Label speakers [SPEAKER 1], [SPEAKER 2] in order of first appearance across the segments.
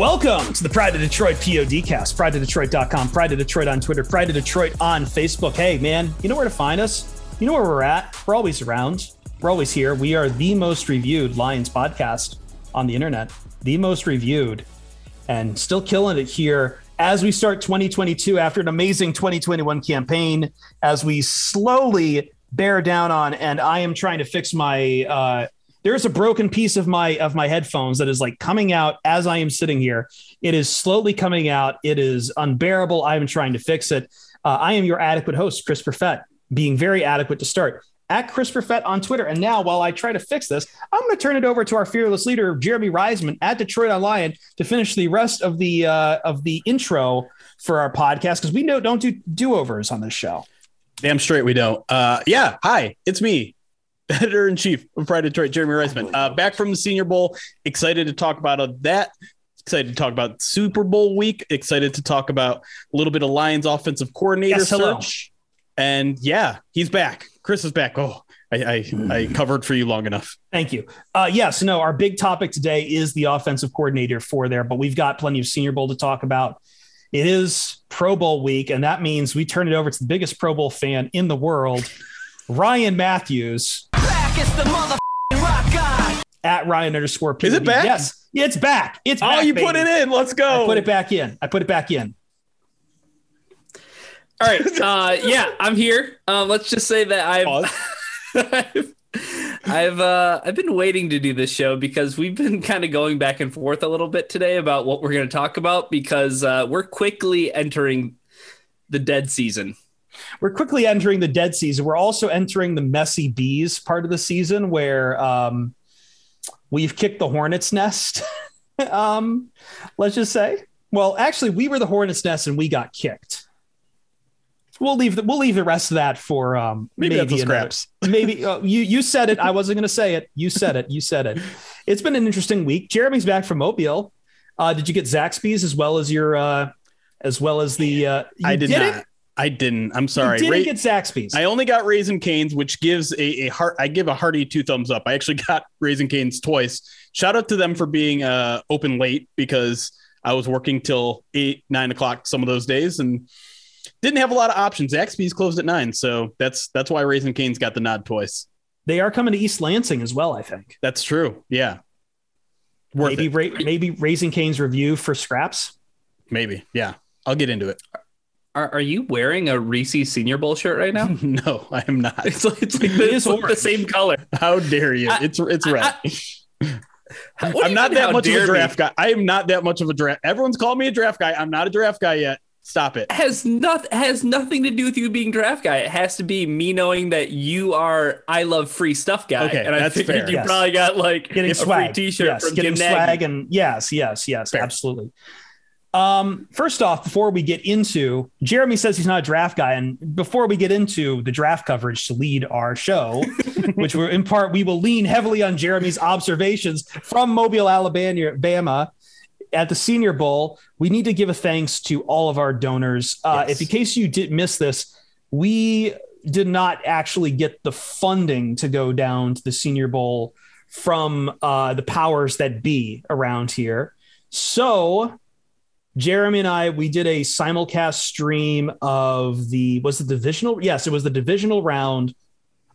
[SPEAKER 1] welcome to the Pride of Detroit PODcast. Pride of Detroit.com, Pride of Detroit on Twitter, Pride of Detroit on Facebook. Hey, man, you know where to find us? You know where we're at? We're always around. We're always here. We are the most reviewed Lions podcast on the internet, the most reviewed, and still killing it here as we start 2022 after an amazing 2021 campaign, as we slowly bear down on, and I am trying to fix my uh, there's a broken piece of my of my headphones that is like coming out as I am sitting here. It is slowly coming out. It is unbearable. I am trying to fix it. Uh, I am your adequate host, Chris Perfett, being very adequate to start at Chris Perfett on Twitter. And now, while I try to fix this, I'm going to turn it over to our fearless leader, Jeremy Reisman, at DetroitOnLion, to finish the rest of the uh, of the intro for our podcast because we know don't do do overs on this show.
[SPEAKER 2] Damn straight we don't. Uh, yeah, hi, it's me, editor in chief of Pride Detroit, Jeremy Reisman. Uh, back from the Senior Bowl. Excited to talk about uh, that. Excited to talk about Super Bowl week. Excited to talk about a little bit of Lions offensive coordinator
[SPEAKER 1] Yes, hello.
[SPEAKER 2] search. And yeah, he's back. Chris is back. Oh, I, I, I covered for you long enough.
[SPEAKER 1] Thank you. Uh, yes, no, our big topic today is the offensive coordinator for there, but we've got plenty of Senior Bowl to talk about. It is Pro Bowl week, and that means we turn it over to the biggest Pro Bowl fan in the world, Ryan Matthews. At Ryan underscore. P.
[SPEAKER 2] Is it back?
[SPEAKER 1] Yes, yeah, it's back. It's
[SPEAKER 2] Oh,
[SPEAKER 1] back,
[SPEAKER 2] you put it in. Let's go.
[SPEAKER 1] I put it back in. I put it back in.
[SPEAKER 3] All right. Uh, yeah, I'm here. Um, let's just say that I've I've I've, uh, I've been waiting to do this show because we've been kind of going back and forth a little bit today about what we're going to talk about because uh, we're quickly entering the dead season.
[SPEAKER 1] We're quickly entering the dead season. We're also entering the messy bees part of the season where um, we've kicked the hornet's nest. um, let's just say. Well, actually, we were the hornet's nest and we got kicked. We'll leave the, we'll leave the rest of that for um,
[SPEAKER 2] Maybe that's the
[SPEAKER 1] another-
[SPEAKER 2] scraps.
[SPEAKER 1] maybe uh, you you said it. I wasn't going to say it. You said it. You said it. It's been an interesting week. Jeremy's back from Mobile. Uh, did you get Zaxby's as well as your uh, as well as the? Uh,
[SPEAKER 2] I did,
[SPEAKER 1] it?
[SPEAKER 2] not. I didn't. I'm sorry.
[SPEAKER 1] You didn't
[SPEAKER 2] Ra-
[SPEAKER 1] get Zaxby's.
[SPEAKER 2] I only got Raising Cane's, which gives a, a heart. I give a hearty two thumbs up. I actually got Raising Cane's twice. Shout out to them for being uh, open late because I was working till eight, nine o'clock some of those days and didn't have a lot of options. Zaxby's closed at nine, so that's that's why Raising Cane's got the nod twice.
[SPEAKER 1] They are coming to East Lansing as well. I think
[SPEAKER 2] That's true. Yeah, worth
[SPEAKER 1] maybe ra- maybe Raising Cane's review for scraps.
[SPEAKER 2] Maybe. Yeah, I'll get into it.
[SPEAKER 3] Are, are you wearing a Reese's Senior Bowl shirt right now?
[SPEAKER 2] no, I am not.
[SPEAKER 3] It's like, it's like, the,
[SPEAKER 1] It is
[SPEAKER 3] like the same color.
[SPEAKER 2] How dare you?
[SPEAKER 3] I-
[SPEAKER 2] It's it's
[SPEAKER 3] I-
[SPEAKER 2] red.
[SPEAKER 3] What do
[SPEAKER 2] I'm not that much of
[SPEAKER 3] dare
[SPEAKER 2] a
[SPEAKER 3] me?
[SPEAKER 2] draft guy. I am not that much of a draft. Everyone's called me a draft guy. I'm not a draft guy yet. Stop it.
[SPEAKER 3] has not has nothing to do with you being draft guy. It has to be me knowing that you are I love free stuff guy.
[SPEAKER 2] Okay,
[SPEAKER 3] and I
[SPEAKER 2] that's
[SPEAKER 3] figured
[SPEAKER 2] fair.
[SPEAKER 3] you
[SPEAKER 1] Yes.
[SPEAKER 3] probably got like
[SPEAKER 1] Getting
[SPEAKER 3] a
[SPEAKER 1] swag,
[SPEAKER 3] free T-shirt
[SPEAKER 1] yes,
[SPEAKER 3] from
[SPEAKER 1] getting
[SPEAKER 3] Jim
[SPEAKER 1] swag,
[SPEAKER 3] Nagy.
[SPEAKER 1] and yes, yes, yes,
[SPEAKER 2] Fair.
[SPEAKER 1] absolutely. Um, first off, before we get into Jeremy says he's not a draft guy, and before we get into the draft coverage to lead our show, which we're in part we will lean heavily on Jeremy's observations from Mobile, Alabama, Bama, at the Senior Bowl. We need to give a thanks to all of our donors. Uh,
[SPEAKER 2] Yes.
[SPEAKER 1] If in case you did miss this, we did not actually get the funding to go down to the Senior Bowl from uh, the powers that be around here. So Jeremy and I, we did a simulcast stream of the was it the divisional? Yes, it was the divisional round.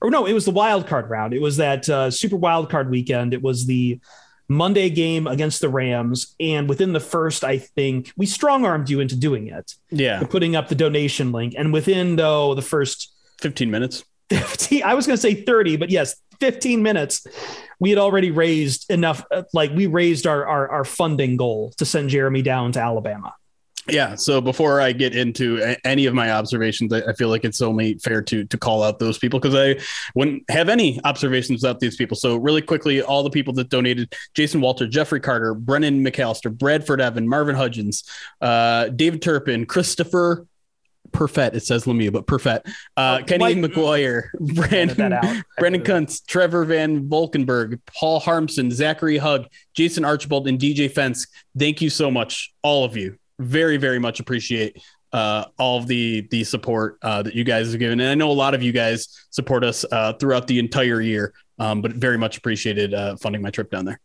[SPEAKER 1] Or no, it was the wild card round. It was that uh, super wild card weekend. It was the Monday game against the Rams, and within the first, I think we strong armed you into doing it.
[SPEAKER 2] Yeah,
[SPEAKER 1] putting up the donation link, and within though the first
[SPEAKER 2] 15 minutes,
[SPEAKER 1] 15, I was going to say 30, but yes, 15 minutes, we had already raised enough. Uh, like we raised our, our, our funding goal to send Jeremy down to Alabama.
[SPEAKER 2] Yeah. So before I get into any of my observations, I, I feel like it's only fair to to call out those people because I wouldn't have any observations about these people. So really quickly, all the people that donated: Jason Walter, Jeffrey Carter, Brennan McAllister, Bradford Evan, Marvin Hudgens, uh, David Turpin, Christopher Perfett. It says Lemieux, but Perfett. Uh,
[SPEAKER 1] Oh,
[SPEAKER 2] Kenny
[SPEAKER 1] Mike-
[SPEAKER 2] McGuire,
[SPEAKER 1] Edit that
[SPEAKER 2] Brandon. Brendan Kuntz, Trevor Van Volkenberg, Paul Harmson, Zachary Hug, Jason Archibald, and DJ Fence. Thank you so much, all of you. Very, very much appreciate uh, all of the the support uh, that you guys have given. And I know a lot of you guys support us uh, throughout the entire year, um, but very much appreciated uh, funding my trip down there.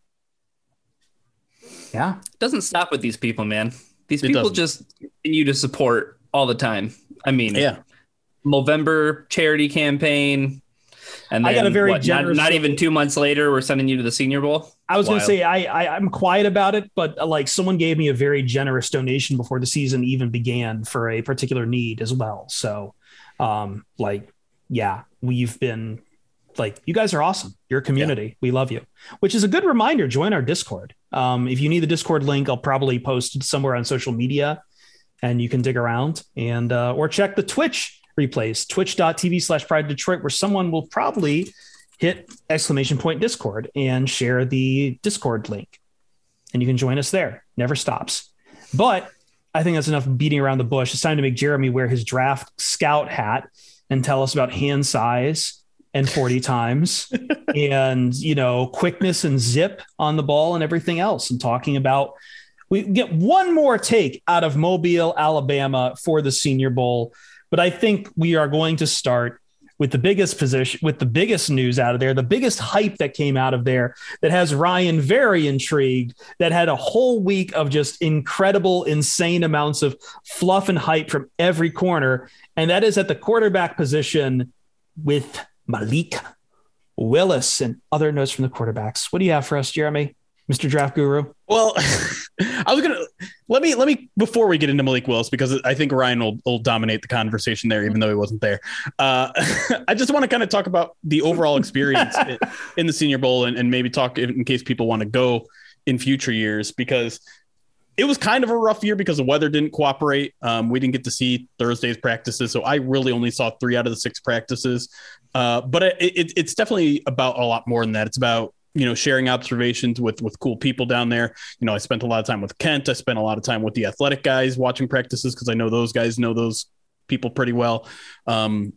[SPEAKER 1] Yeah.
[SPEAKER 3] It doesn't stop with these people, man. These people just continue to support all the time. I mean,
[SPEAKER 2] Yeah.
[SPEAKER 3] November charity campaign. And
[SPEAKER 1] I got a very
[SPEAKER 3] what,
[SPEAKER 1] generous-
[SPEAKER 3] not, even two months later, we're sending you to the Senior Bowl.
[SPEAKER 1] I was going to say I, I I'm quiet about it, but uh, like someone gave me a very generous donation before the season even began for a particular need as well. So, um, like, yeah, we've been like you guys are awesome. You're a community. We love you. Which is a good reminder. Join our Discord. Um, if you need the Discord link, I'll probably post somewhere on social media, and you can dig around and uh, or check the Twitch replays, twitch.tv slash pride Detroit, where someone will probably hit exclamation point Discord and share the Discord link. And you can join us there. Never stops. But I think that's enough beating around the bush. It's time to make Jeremy wear his draft scout hat and tell us about hand size and 40 times and, you know, quickness and zip on the ball and everything else. And talking about, we get one more take out of Mobile, Alabama for the Senior Bowl. But I think we are going to start with the biggest position, with the biggest news out of there, the biggest hype that came out of there that has Ryan very intrigued, that had a whole week of just incredible, insane amounts of fluff and hype from every corner. And that is at the quarterback position with Malik Willis and other notes from the quarterbacks. What do you have for us, Jeremy, Mr. Draft Guru?
[SPEAKER 2] Well, I was gonna let me let me before we get into Malik Willis because I think Ryan will, will dominate the conversation there, even though he wasn't there. Uh, I just want to kind of talk about the overall experience in, in the Senior Bowl and, and maybe talk in, in case people want to go in future years because it was kind of a rough year because the weather didn't cooperate. Um, we didn't get to see Thursday's practices, so I really only saw three out of the six practices. Uh, but it, it, it's definitely about a lot more than that. It's about you know sharing observations with with cool people down there. You know, I spent a lot of time with Kent. I spent a lot of time with the athletic guys watching practices because I know those guys know those people pretty well. Um,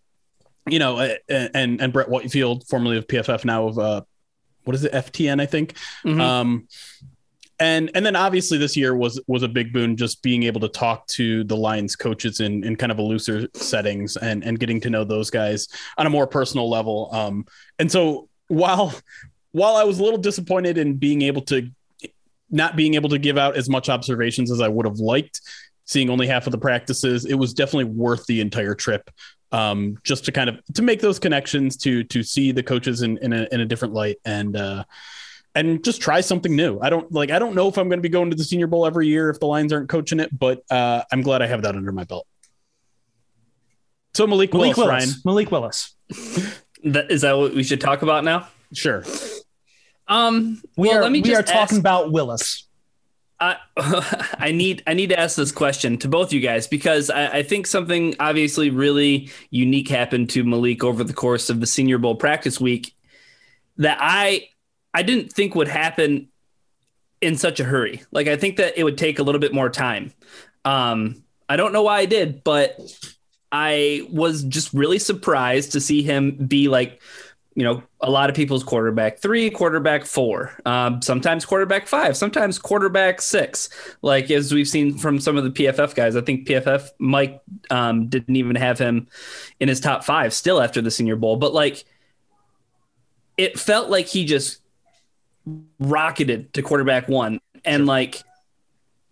[SPEAKER 2] you know, and and Brett Whitefield, formerly of PFF, now of uh, what is it, FTN, I think.
[SPEAKER 3] Mhm.
[SPEAKER 2] Um, and and then obviously this year was was a big boon just being able to talk to the Lions coaches in in kind of a looser settings and and getting to know those guys on a more personal level. Um, and so while while I was a little disappointed in being able to not being able to give out as much observations as I would have liked, seeing only half of the practices, it was definitely worth the entire trip. Um, just to kind of to make those connections, to to see the coaches in in a, in a different light, and uh, and just try something new. I don't like I don't know if I'm going to be going to the Senior Bowl every year if the Lions aren't coaching it, but uh, I'm glad I have that under my belt. So Malik,
[SPEAKER 1] Malik
[SPEAKER 2] Willis,
[SPEAKER 1] Willis.
[SPEAKER 2] Ryan,
[SPEAKER 1] Malik Willis.
[SPEAKER 3] That, is that what we should talk about now?
[SPEAKER 2] sure.
[SPEAKER 3] Um,
[SPEAKER 1] We
[SPEAKER 3] well,
[SPEAKER 1] are
[SPEAKER 3] let me
[SPEAKER 1] we
[SPEAKER 3] just
[SPEAKER 1] are talking
[SPEAKER 3] ask-
[SPEAKER 1] about Willis.
[SPEAKER 3] I I need I need to ask this question to both you guys because I, I think something obviously really unique happened to Malik over the course of the Senior Bowl practice week that I I didn't think would happen in such a hurry. Like I think that it would take a little bit more time. Um, I don't know why I did, but I was just really surprised to see him be like you know, a lot of people's quarterback three, quarterback four, um, sometimes quarterback five, sometimes quarterback six. Like as we've seen from some of the PFF guys, I think PFF Mike um, didn't even have him in his top five still after the Senior Bowl. But like, it felt like he just rocketed to quarterback one, and like,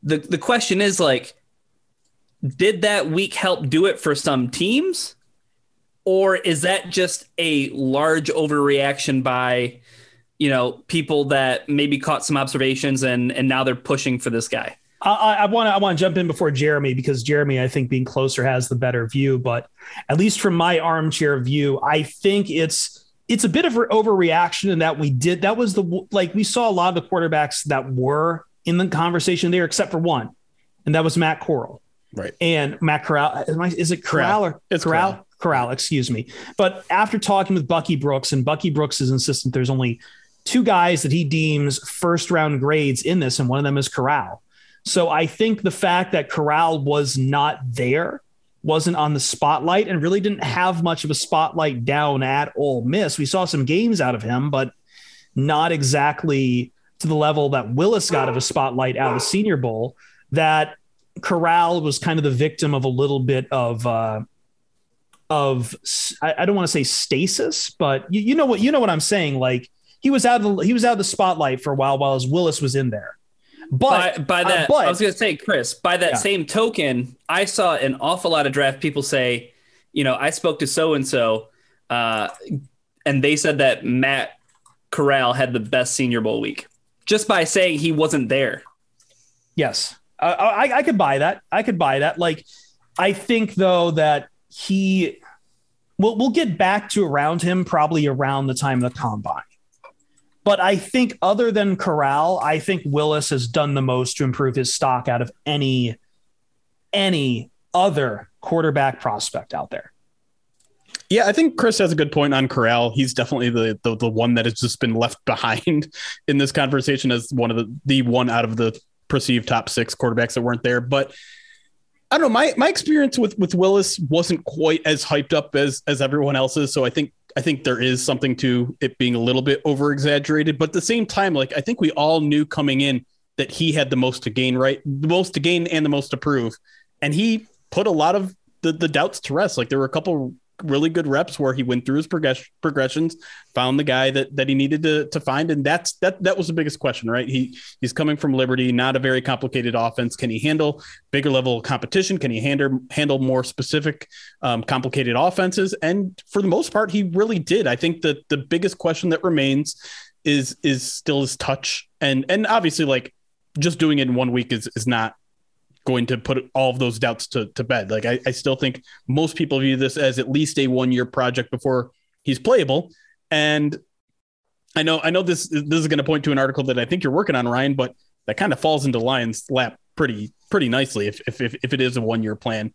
[SPEAKER 3] the the question is like, did that week help do it for some teams? Or is that just a large overreaction by you know, people that maybe caught some observations and and now they're pushing for this guy.
[SPEAKER 1] I want to I want to jump in before Jeremy because Jeremy I think being closer has the better view, but at least from my armchair view, I think it's it's a bit of an overreaction in that we did that was the like we saw a lot of the quarterbacks that were in the conversation there except for one, and that was Matt Corral.
[SPEAKER 2] Right.
[SPEAKER 1] And Matt Corral is it Corral or
[SPEAKER 2] it's
[SPEAKER 1] Corral?
[SPEAKER 2] Corral.
[SPEAKER 1] Corral, excuse me. But after talking with Bucky Brooks, and Bucky Brooks is insistent there's only two guys that he deems first round grades in this, and one of them is Corral. So I think the fact that Corral was not there, wasn't on the spotlight, and really didn't have much of a spotlight down at Ole Miss. We saw some games out of him, but not exactly to the level that Willis got of a spotlight out of the Senior Bowl. That Corral was kind of the victim of a little bit of. Uh, of I, I don't want to say stasis, but you, you know what you know what I'm saying. Like he was out of the, he was out of the spotlight for a while while as Willis was in there. But
[SPEAKER 3] by, by that,
[SPEAKER 1] uh, but,
[SPEAKER 3] I was going to say, Chris. By that
[SPEAKER 1] Yeah.
[SPEAKER 3] same token, I saw an awful lot of draft people say, you know, I spoke to so and so, and they said that Matt Corral had the best Senior Bowl week just by saying he wasn't there.
[SPEAKER 1] Yes, I, I, I could buy that. I could buy that. Like, I think though that he, we'll we'll get back to around him probably around the time of the combine. But I think other than Corral, I think Willis has done the most to improve his stock out of any any other quarterback prospect out there.
[SPEAKER 2] Yeah, I think Chris has a good point on Corral. He's definitely the, the the one that has just been left behind in this conversation as one of the the one out of the perceived top six quarterbacks that weren't there. But I don't know. My my experience with with Willis wasn't quite as hyped up as as everyone else's. So I think I think there is something to it being a little bit over exaggerated. But at the same time, like I think we all knew coming in that he had the most to gain, right? The most to gain and the most to prove. And he put a lot of the, the doubts to rest. Like there were a couple really good reps where he went through his progress, progressions, found the guy that that he needed to to find, and that's that that was the biggest question, right? He he's coming from Liberty, not a very complicated offense. Can he handle bigger level of competition? Can he handle handle more specific, um, complicated offenses? And for the most part, he really did. I think that the biggest question that remains is is still his touch, and and obviously like just doing it in one week is is not going to put all of those doubts to, to bed. Like I, I still think most people view this as at least a one year project before he's playable. And I know I know this this is going to point to an article that I think you're working on, Ryan, but that kind of falls into Lions' lap pretty pretty nicely if if if, if it is a one year plan.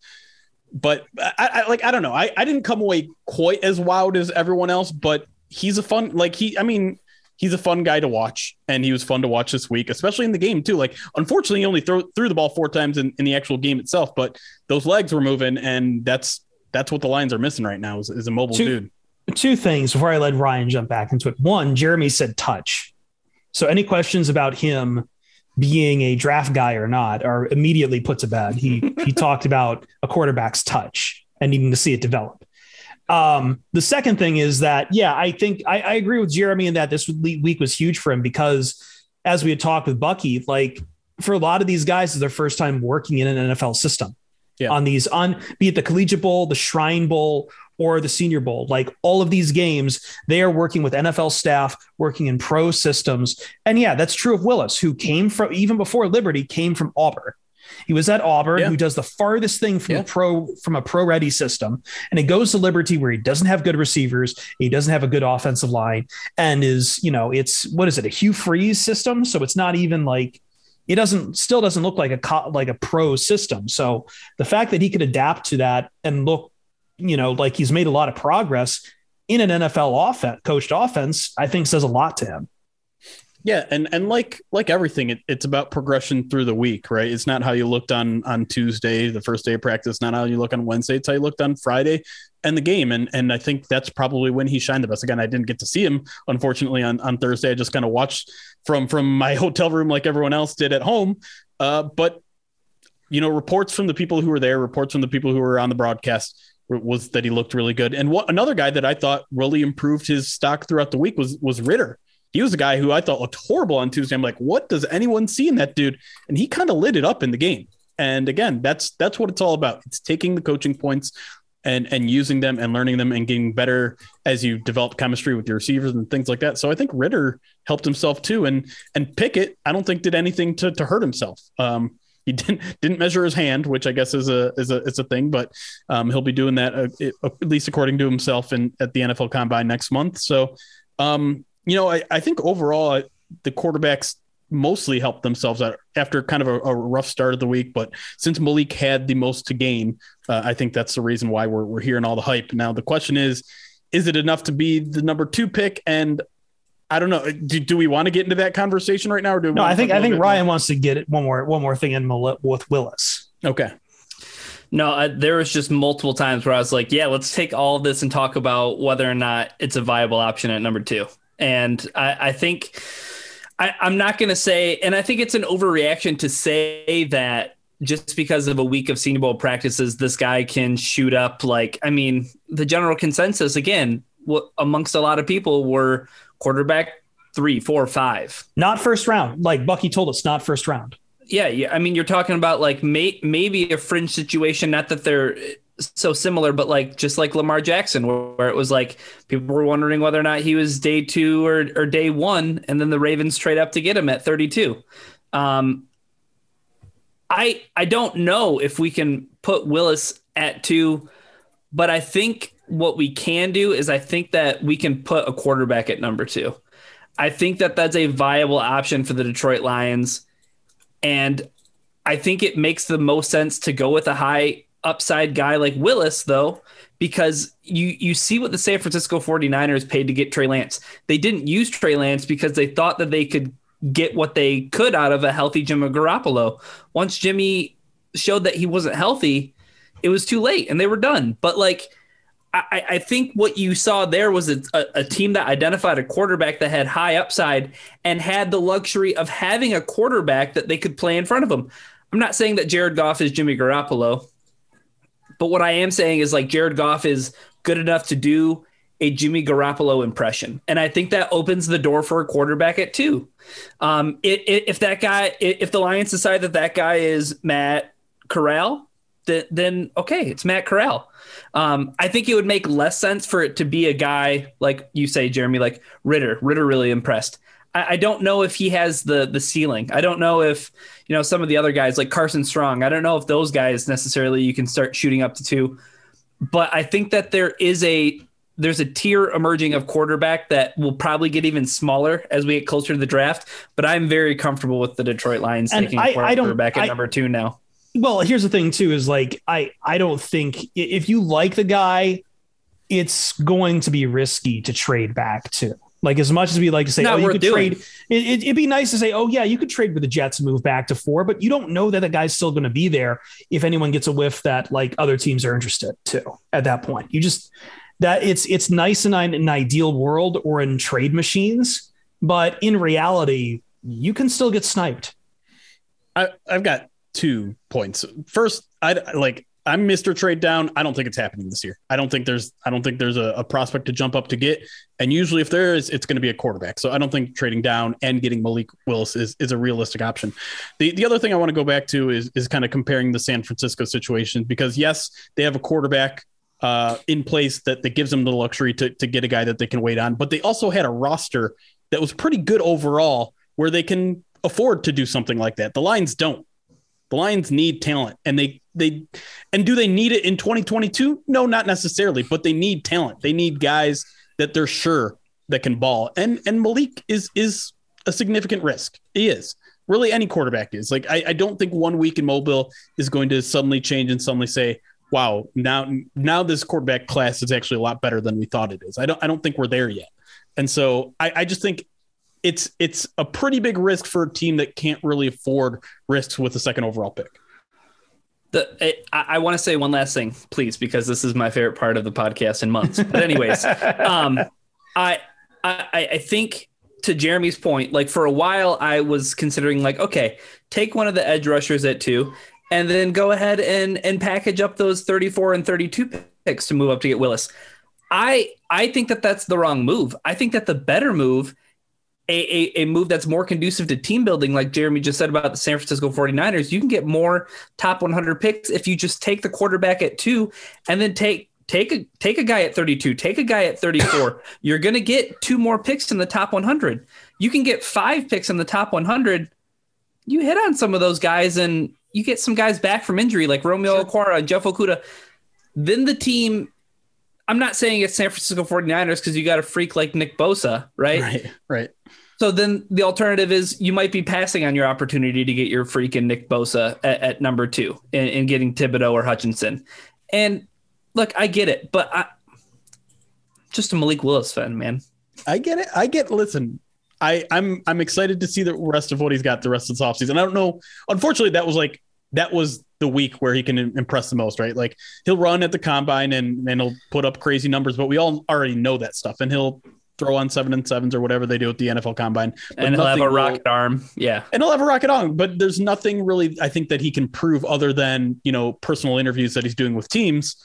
[SPEAKER 2] But I, I like I don't know. I, I didn't come away quite as wowed as everyone else, but he's a fun like he I mean he's a fun guy to watch and he was fun to watch this week especially in the game too like unfortunately he only threw, threw the ball four times in, in the actual game itself but those legs were moving and that's that's what the lions are missing right now is, is a mobile
[SPEAKER 1] Two-
[SPEAKER 2] dude
[SPEAKER 1] Two things before I let Ryan jump back into it. One, Jeremy said touch. So any questions about him being a draft guy or not are immediately put to bed. He he talked about a quarterback's touch and needing to see it develop. Um, the second thing is that, yeah, I think I, I agree with Jeremy in that this week was huge for him because, as we had talked with Bucky, like for a lot of these guys, it's their first time working in an NFL system.
[SPEAKER 2] Yeah.
[SPEAKER 1] On these, on be it the Collegiate Bowl, the Shrine Bowl, or the Senior Bowl, like all of these games, they are working with NFL staff, working in pro systems, and yeah, that's true of Willis, who came from even before Liberty, came from Auburn. He was at Auburn,
[SPEAKER 2] Yeah.
[SPEAKER 1] who does the farthest thing from
[SPEAKER 2] Yeah.
[SPEAKER 1] a pro from a pro ready system, and it goes to Liberty where he doesn't have good receivers, he doesn't have a good offensive line, and is you know it's what is it a Hugh Freeze system? So it's not even like it doesn't still doesn't look like a like a pro system. So the fact that he could adapt to that and look, you know, like he's made a lot of progress in an NFL offense coached offense, I think says a lot to him.
[SPEAKER 2] Yeah, and and like like everything, it, it's about progression through the week, right? It's not how you looked on on Tuesday, the first day of practice, not how you look on Wednesday. It's how you looked on Friday and the game. And and I think that's probably when he shined the best. Again, I didn't get to see him, unfortunately, on on Thursday. I just kind of watched from from my hotel room like everyone else did at home. Uh, but you know, reports from the people who were there, reports from the people who were on the broadcast was that he looked really good. And what another guy that I thought really improved his stock throughout the week was was Ridder he was a guy who I thought looked horrible on Tuesday. I'm like, what does anyone see in that dude? And he kind of lit it up in the game. And again, that's that's what it's all about. It's taking the coaching points and and using them and learning them and getting better as you develop chemistry with your receivers and things like that. So I think Ridder helped himself too, and and Pickett I don't think did anything to to hurt himself. Um, he didn't didn't measure his hand, which I guess is a is a is a thing, but um, he'll be doing that uh, at least according to himself in at the NFL Combine next month. So, um, you know, I, I think overall the quarterbacks mostly helped themselves out after kind of a, a, rough start of the week. But since Malik had the most to gain, uh, I think that's the reason why we're, we're hearing all the hype. Now, the question is, is it enough to be the number two pick? And I don't know. Do, do we want to get into that conversation right now? Or do
[SPEAKER 1] no, I think, I think Ryan more? wants to get it one more, one more thing in with Willis.
[SPEAKER 2] Okay.
[SPEAKER 3] No, I, there was just multiple times where I was like, yeah, let's take all of this and talk about whether or not it's a viable option at number two. And I, I think I, I'm not going to say, and I think it's an overreaction to say that just because of a week of Senior Bowl practices, this guy can shoot up. Like, I mean, the general consensus again, what amongst a lot of people were quarterback three, four, five.
[SPEAKER 1] Not first round. Like Bucky told us, not first round.
[SPEAKER 3] Yeah, yeah. I mean, you're talking about like may, maybe a fringe situation. Not that they're so similar, but like just like Lamar Jackson, where, it was like people were wondering whether or not he was day two or, or day one, and then the Ravens trade up to get him at 32. Um, I I don't know if we can put Willis at two, but I think what we can do is I think that we can put a quarterback at number two. I think that that's a viable option for the Detroit Lions, and I think it makes the most sense to go with a high upside guy like Willis, though, because you you see what the San Francisco 49ers paid to get Trey Lance. They didn't use Trey Lance because they thought that they could get what they could out of a healthy Jimmy Garoppolo. Once Jimmy showed that he wasn't healthy, it was too late and they were done. But like I, I think what you saw there was a, a, team that identified a quarterback that had high upside and had the luxury of having a quarterback that they could play in front of them. I'm not saying that Jared Goff is Jimmy Garoppolo. But what I am saying is like Jared Goff is good enough to do a Jimmy Garoppolo impression. And I think that opens the door for a quarterback at two. Um, it, it, if that guy, if the Lions decide that that guy is Matt Corral, then, then okay, it's Matt Corral. Um, I think it would make less sense for it to be a guy like you say, Jeremy, like Ridder. Ridder really impressed. I, I don't know if he has the the ceiling. I don't know if you know some of the other guys like Carson Strong. I don't know if those guys necessarily you can start shooting up to two. But I think that there is a there's a tier emerging of quarterback that will probably get even smaller as we get closer to the draft. But I'm very comfortable with the Detroit Lions and taking I, quarterback I at number two now.
[SPEAKER 1] Well, here's the thing too: is like I I don't think if you like the guy, it's going to be risky to trade back to. Like as much as we like to say, Not oh, you could doing. trade. It, would it, be nice to say, oh yeah, you could trade with the Jets and move back to four, but you don't know that the guy's still going to be there if anyone gets a whiff that like other teams are interested too. At that point, you just that it's it's nice in an, an ideal world or in trade machines, but in reality, you can still get sniped.
[SPEAKER 2] I, I've got two points. First, I like I'm Mr. Trade Down. I don't think it's happening this year. I don't think there's I don't think there's a, a prospect to jump up to get. And usually if there is, it's going to be a quarterback. So I don't think trading down and getting Malik Willis is, is a realistic option. The the other thing I want to go back to is is kind of comparing the San Francisco situation because yes, they have a quarterback uh, in place that, that gives them the luxury to, to get a guy that they can wait on, but they also had a roster that was pretty good overall where they can afford to do something like that. The Lions don't. The Lions need talent and they they and do they need it in 2022? No, not necessarily, but they need talent. They need guys that they're sure that can ball. And and Malik is is a significant risk. He is. Really any quarterback is. Like I, I don't think one week in Mobile is going to suddenly change and suddenly say, wow, now now this quarterback class is actually a lot better than we thought it is. I don't I don't think we're there yet. And so I, I just think it's it's a pretty big risk for a team that can't really afford risks with a second overall pick.
[SPEAKER 3] The, it, I, I want to say one last thing, please, because this is my favorite part of the podcast in months. But anyways, um, I, I I think to Jeremy's point, like for a while, I was considering like, okay, take one of the edge rushers at two, and then go ahead and and package up those 34 and 32 picks to move up to get Willis. I I think that that's the wrong move. I think that the better move a, a, a, move that's more conducive to team building, like Jeremy just said about the San Francisco 49ers, you can get more top 100 picks if you just take the quarterback at two and then take Take a take a guy at 32, take a guy at 34. You're going to get two more picks in the top 100. You can get five picks in the top 100. You hit on some of those guys and you get some guys back from injury like Romeo Okwara and Jeff Okudah. Then the team I'm not saying it's San Francisco 49ers because you got a freak like Nick Bosa, right?
[SPEAKER 2] Right, right.
[SPEAKER 3] So then the alternative is you might be passing on your opportunity to get your freaking Nick Bosa at, at number two and, and, getting Thibodeaux or Hutchinson. And look, I get it, but I just a Malik Willis fan, man.
[SPEAKER 2] I get it. I get. Listen, I I'm I'm excited to see the rest of what he's got the rest of the offseason. I don't know. Unfortunately, that was like that was the week where he can impress the most, right? Like he'll run at the combine and and he'll put up crazy numbers, but we all already know that stuff, and he'll throw on seven and sevens or whatever they do at the NFL combine.
[SPEAKER 3] But and he'll have a rocket will, arm. Yeah.
[SPEAKER 2] And he'll have a rocket arm, but there's nothing really I think that he can prove other than, you know, personal interviews that he's doing with teams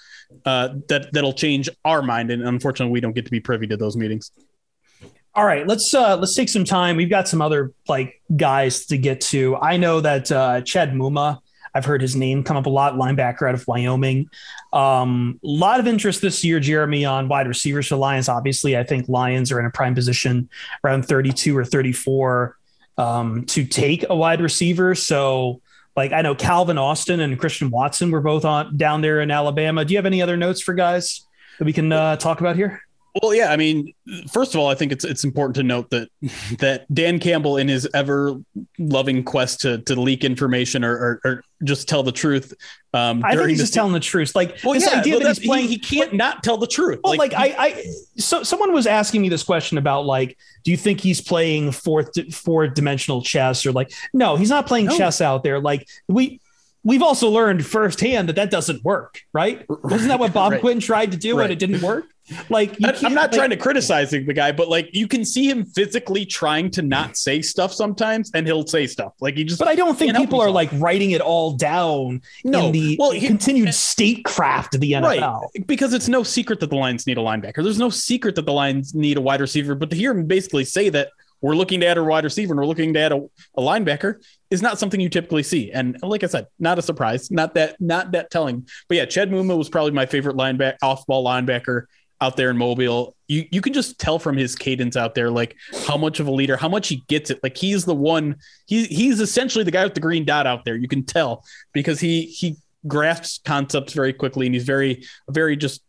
[SPEAKER 2] uh, that that'll change our mind. And unfortunately we don't get to be privy to those meetings.
[SPEAKER 1] All right, let's uh let's take some time. We've got some other like guys to get to. I know that uh Chad Muma I've heard his name come up a lot, linebacker out of Wyoming. A um, lot of interest this year, Jeremy, on wide receivers for Lions. Obviously, I think Lions are in a prime position around 32 or 34 um, to take a wide receiver. So, like, I know Calvin Austin and Christian Watson were both on down there in Alabama. Do you have any other notes for guys that we can uh, talk about here?
[SPEAKER 2] Well, yeah. I mean, first of all, I think it's it's important to note that that Dan Campbell, in his ever loving quest to to leak information or, or, or just tell the truth,
[SPEAKER 1] um, I think he's just telling the truth. Like
[SPEAKER 2] well, this yeah, idea well, that he's playing, he, he can't not tell the truth.
[SPEAKER 1] Well, like, like I, I, so someone was asking me this question about like, do you think he's playing fourth four dimensional chess or like, no, he's not playing no. chess out there. Like we we've also learned firsthand that that doesn't work, right? Wasn't that what Bob right. Quinn tried to do right. and it didn't work? Like,
[SPEAKER 2] I'm not like, trying to criticize the guy, but like, you can see him physically trying to not say stuff sometimes, and he'll say stuff like he just.
[SPEAKER 1] But I don't think people are like writing it all down no. in the well, he, continued statecraft of the NFL.
[SPEAKER 2] Right, because it's no secret that the Lions need a linebacker. There's no secret that the Lions need a wide receiver. But to hear him basically say that we're looking to add a wide receiver and we're looking to add a, a linebacker is not something you typically see. And like I said, not a surprise, not that, not that telling. But yeah, Chad Muma was probably my favorite linebacker, off ball linebacker out there in Mobile. You you can just tell from his cadence out there, like how much of a leader, how much he gets it. Like he's the one. He he's essentially the guy with the green dot out there. You can tell because he he grasps concepts very quickly and he's very very just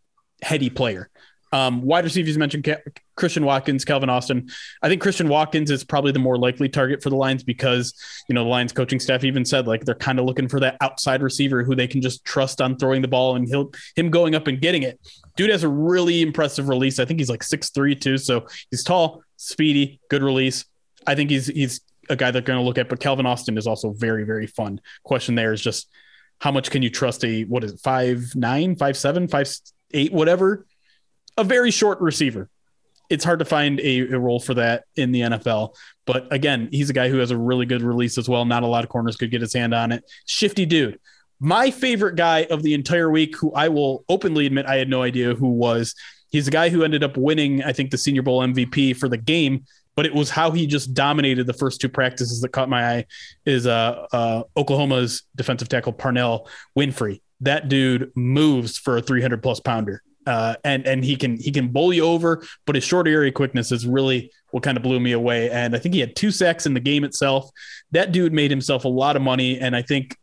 [SPEAKER 2] heady player. Um, wide receivers mentioned Christian Watkins, Calvin Austin. I think Christian Watkins is probably the more likely target for the Lions because you know the Lions coaching staff even said like they're kind of looking for that outside receiver who they can just trust on throwing the ball and he'll him going up and getting it. Dude has a really impressive release. I think he's like six three too, so he's tall, speedy, good release. I think he's he's a guy they're going to look at. But Calvin Austin is also very very fun. Question there is just how much can you trust a what is it five nine five seven five eight whatever a very short receiver. It's hard to find a, a, role for that in the NFL. But again, he's a guy who has a really good release as well. Not a lot of corners could get his hand on it. Shifty dude. My favorite guy of the entire week, who I will openly admit I had no idea who was. He's a guy who ended up winning, I think, the Senior Bowl MVP for the game, but it was how he just dominated the first two practices that caught my eye. Is uh, uh, Oklahoma's defensive tackle Perrion Winfrey. That dude moves for a 300 plus pounder uh, and and he can he can bowl you over, but his short area quickness is really what kind of blew me away. And I think he had two sacks in the game itself. That dude made himself a lot of money, and I think,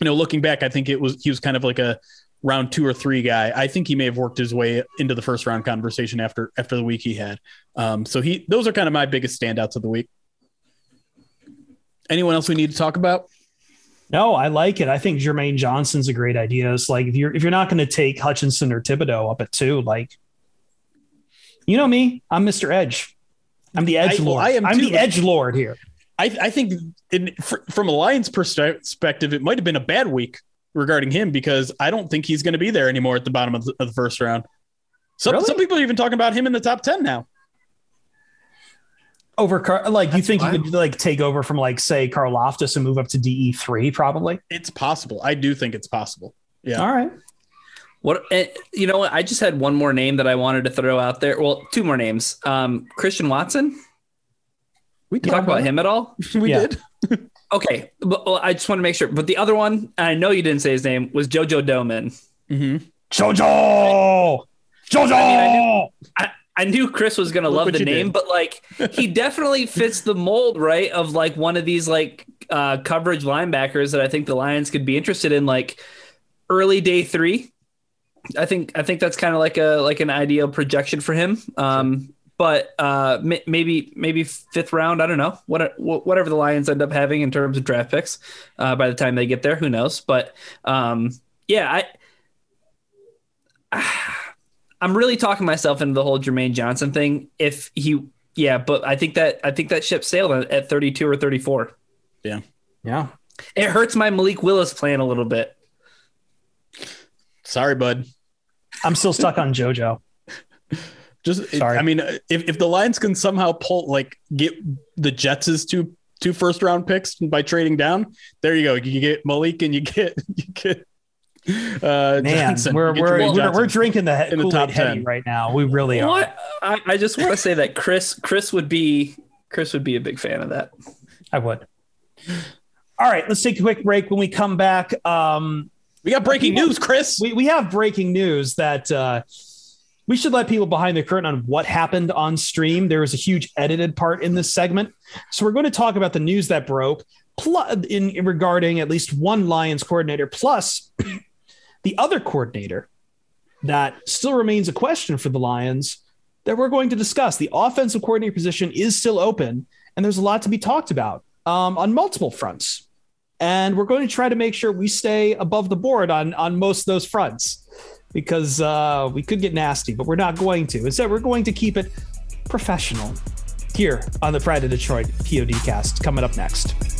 [SPEAKER 2] you know, looking back, I think it was he was kind of like a round two or three guy. I think he may have worked his way into the first round conversation after after the week he had. Um, so he those are kind of my biggest standouts of the week. Anyone else we need to talk about?
[SPEAKER 1] No, I like it. I think Jermaine Johnson's a great idea. It's like if you're if you're not going to take Hutchinson or Thibodeaux up at two, like you know me, I'm Mr. Edge. I'm the edge I, lord. Well, I am I'm too, the edge lord here.
[SPEAKER 2] I, I think in, for, from a Lions perspective, it might have been a bad week regarding him because I don't think he's going to be there anymore at the bottom of the, of the first round. Some really? some people are even talking about him in the top ten now
[SPEAKER 1] over Car- like That's you think fine. you could like take over from like say Carl Loftus and move up to DE three probably.
[SPEAKER 2] It's possible. I do think it's possible. Yeah.
[SPEAKER 1] All right.
[SPEAKER 3] What eh, you know? I just had one more name that I wanted to throw out there. Well, two more names. Um, Christian Watson. We talked about, about him at all?
[SPEAKER 2] we did.
[SPEAKER 3] okay, but well, I just want to make sure. But the other one, I know you didn't say his name, was JoJo Domann.
[SPEAKER 2] Mm-hmm.
[SPEAKER 1] Jojo. Jojo.
[SPEAKER 3] I mean, I knew, I, I knew Chris was gonna
[SPEAKER 2] Look
[SPEAKER 3] love the name,
[SPEAKER 2] did.
[SPEAKER 3] but like he definitely fits the mold, right? Of like one of these like uh, coverage linebackers that I think the Lions could be interested in, like early day three. I think I think that's kind of like a like an ideal projection for him. Um, but uh, m- maybe maybe fifth round. I don't know. What whatever the Lions end up having in terms of draft picks uh, by the time they get there, who knows? But um, yeah, I. I'm really talking myself into the whole Jermaine Johnson thing. If he, yeah, but I think that I think that ship sailed at, at 32 or 34.
[SPEAKER 1] Yeah. Yeah.
[SPEAKER 3] It hurts my Malik Willis plan a little bit.
[SPEAKER 2] Sorry, bud.
[SPEAKER 1] I'm still stuck on JoJo.
[SPEAKER 2] Just
[SPEAKER 1] Sorry.
[SPEAKER 2] I mean, if, if the Lions can somehow pull like get the Jets' two two first round picks by trading down, there you go. You get Malik and you get you get uh
[SPEAKER 1] Man,
[SPEAKER 2] Johnson.
[SPEAKER 1] we're we're, we're, we're drinking the
[SPEAKER 2] in the top 10.
[SPEAKER 1] right now. We really are.
[SPEAKER 3] I, I just want to say that Chris Chris would be Chris would be a big fan of that.
[SPEAKER 1] I would. All right, let's take a quick break. When we come back, um,
[SPEAKER 2] we got breaking news, Chris.
[SPEAKER 1] we, we have breaking news that uh, we should let people behind the curtain on what happened on stream. There was a huge edited part in this segment. So we're going to talk about the news that broke plus in, in regarding at least one Lions coordinator plus the other coordinator that still remains a question for the Lions that we're going to discuss. The offensive coordinator position is still open, and there's a lot to be talked about um, on multiple fronts. And we're going to try to make sure we stay above the board on, on most of those fronts because uh, we could get nasty, but we're not going to. Instead, we're going to keep it professional here on the Pride of Detroit POD cast coming up next.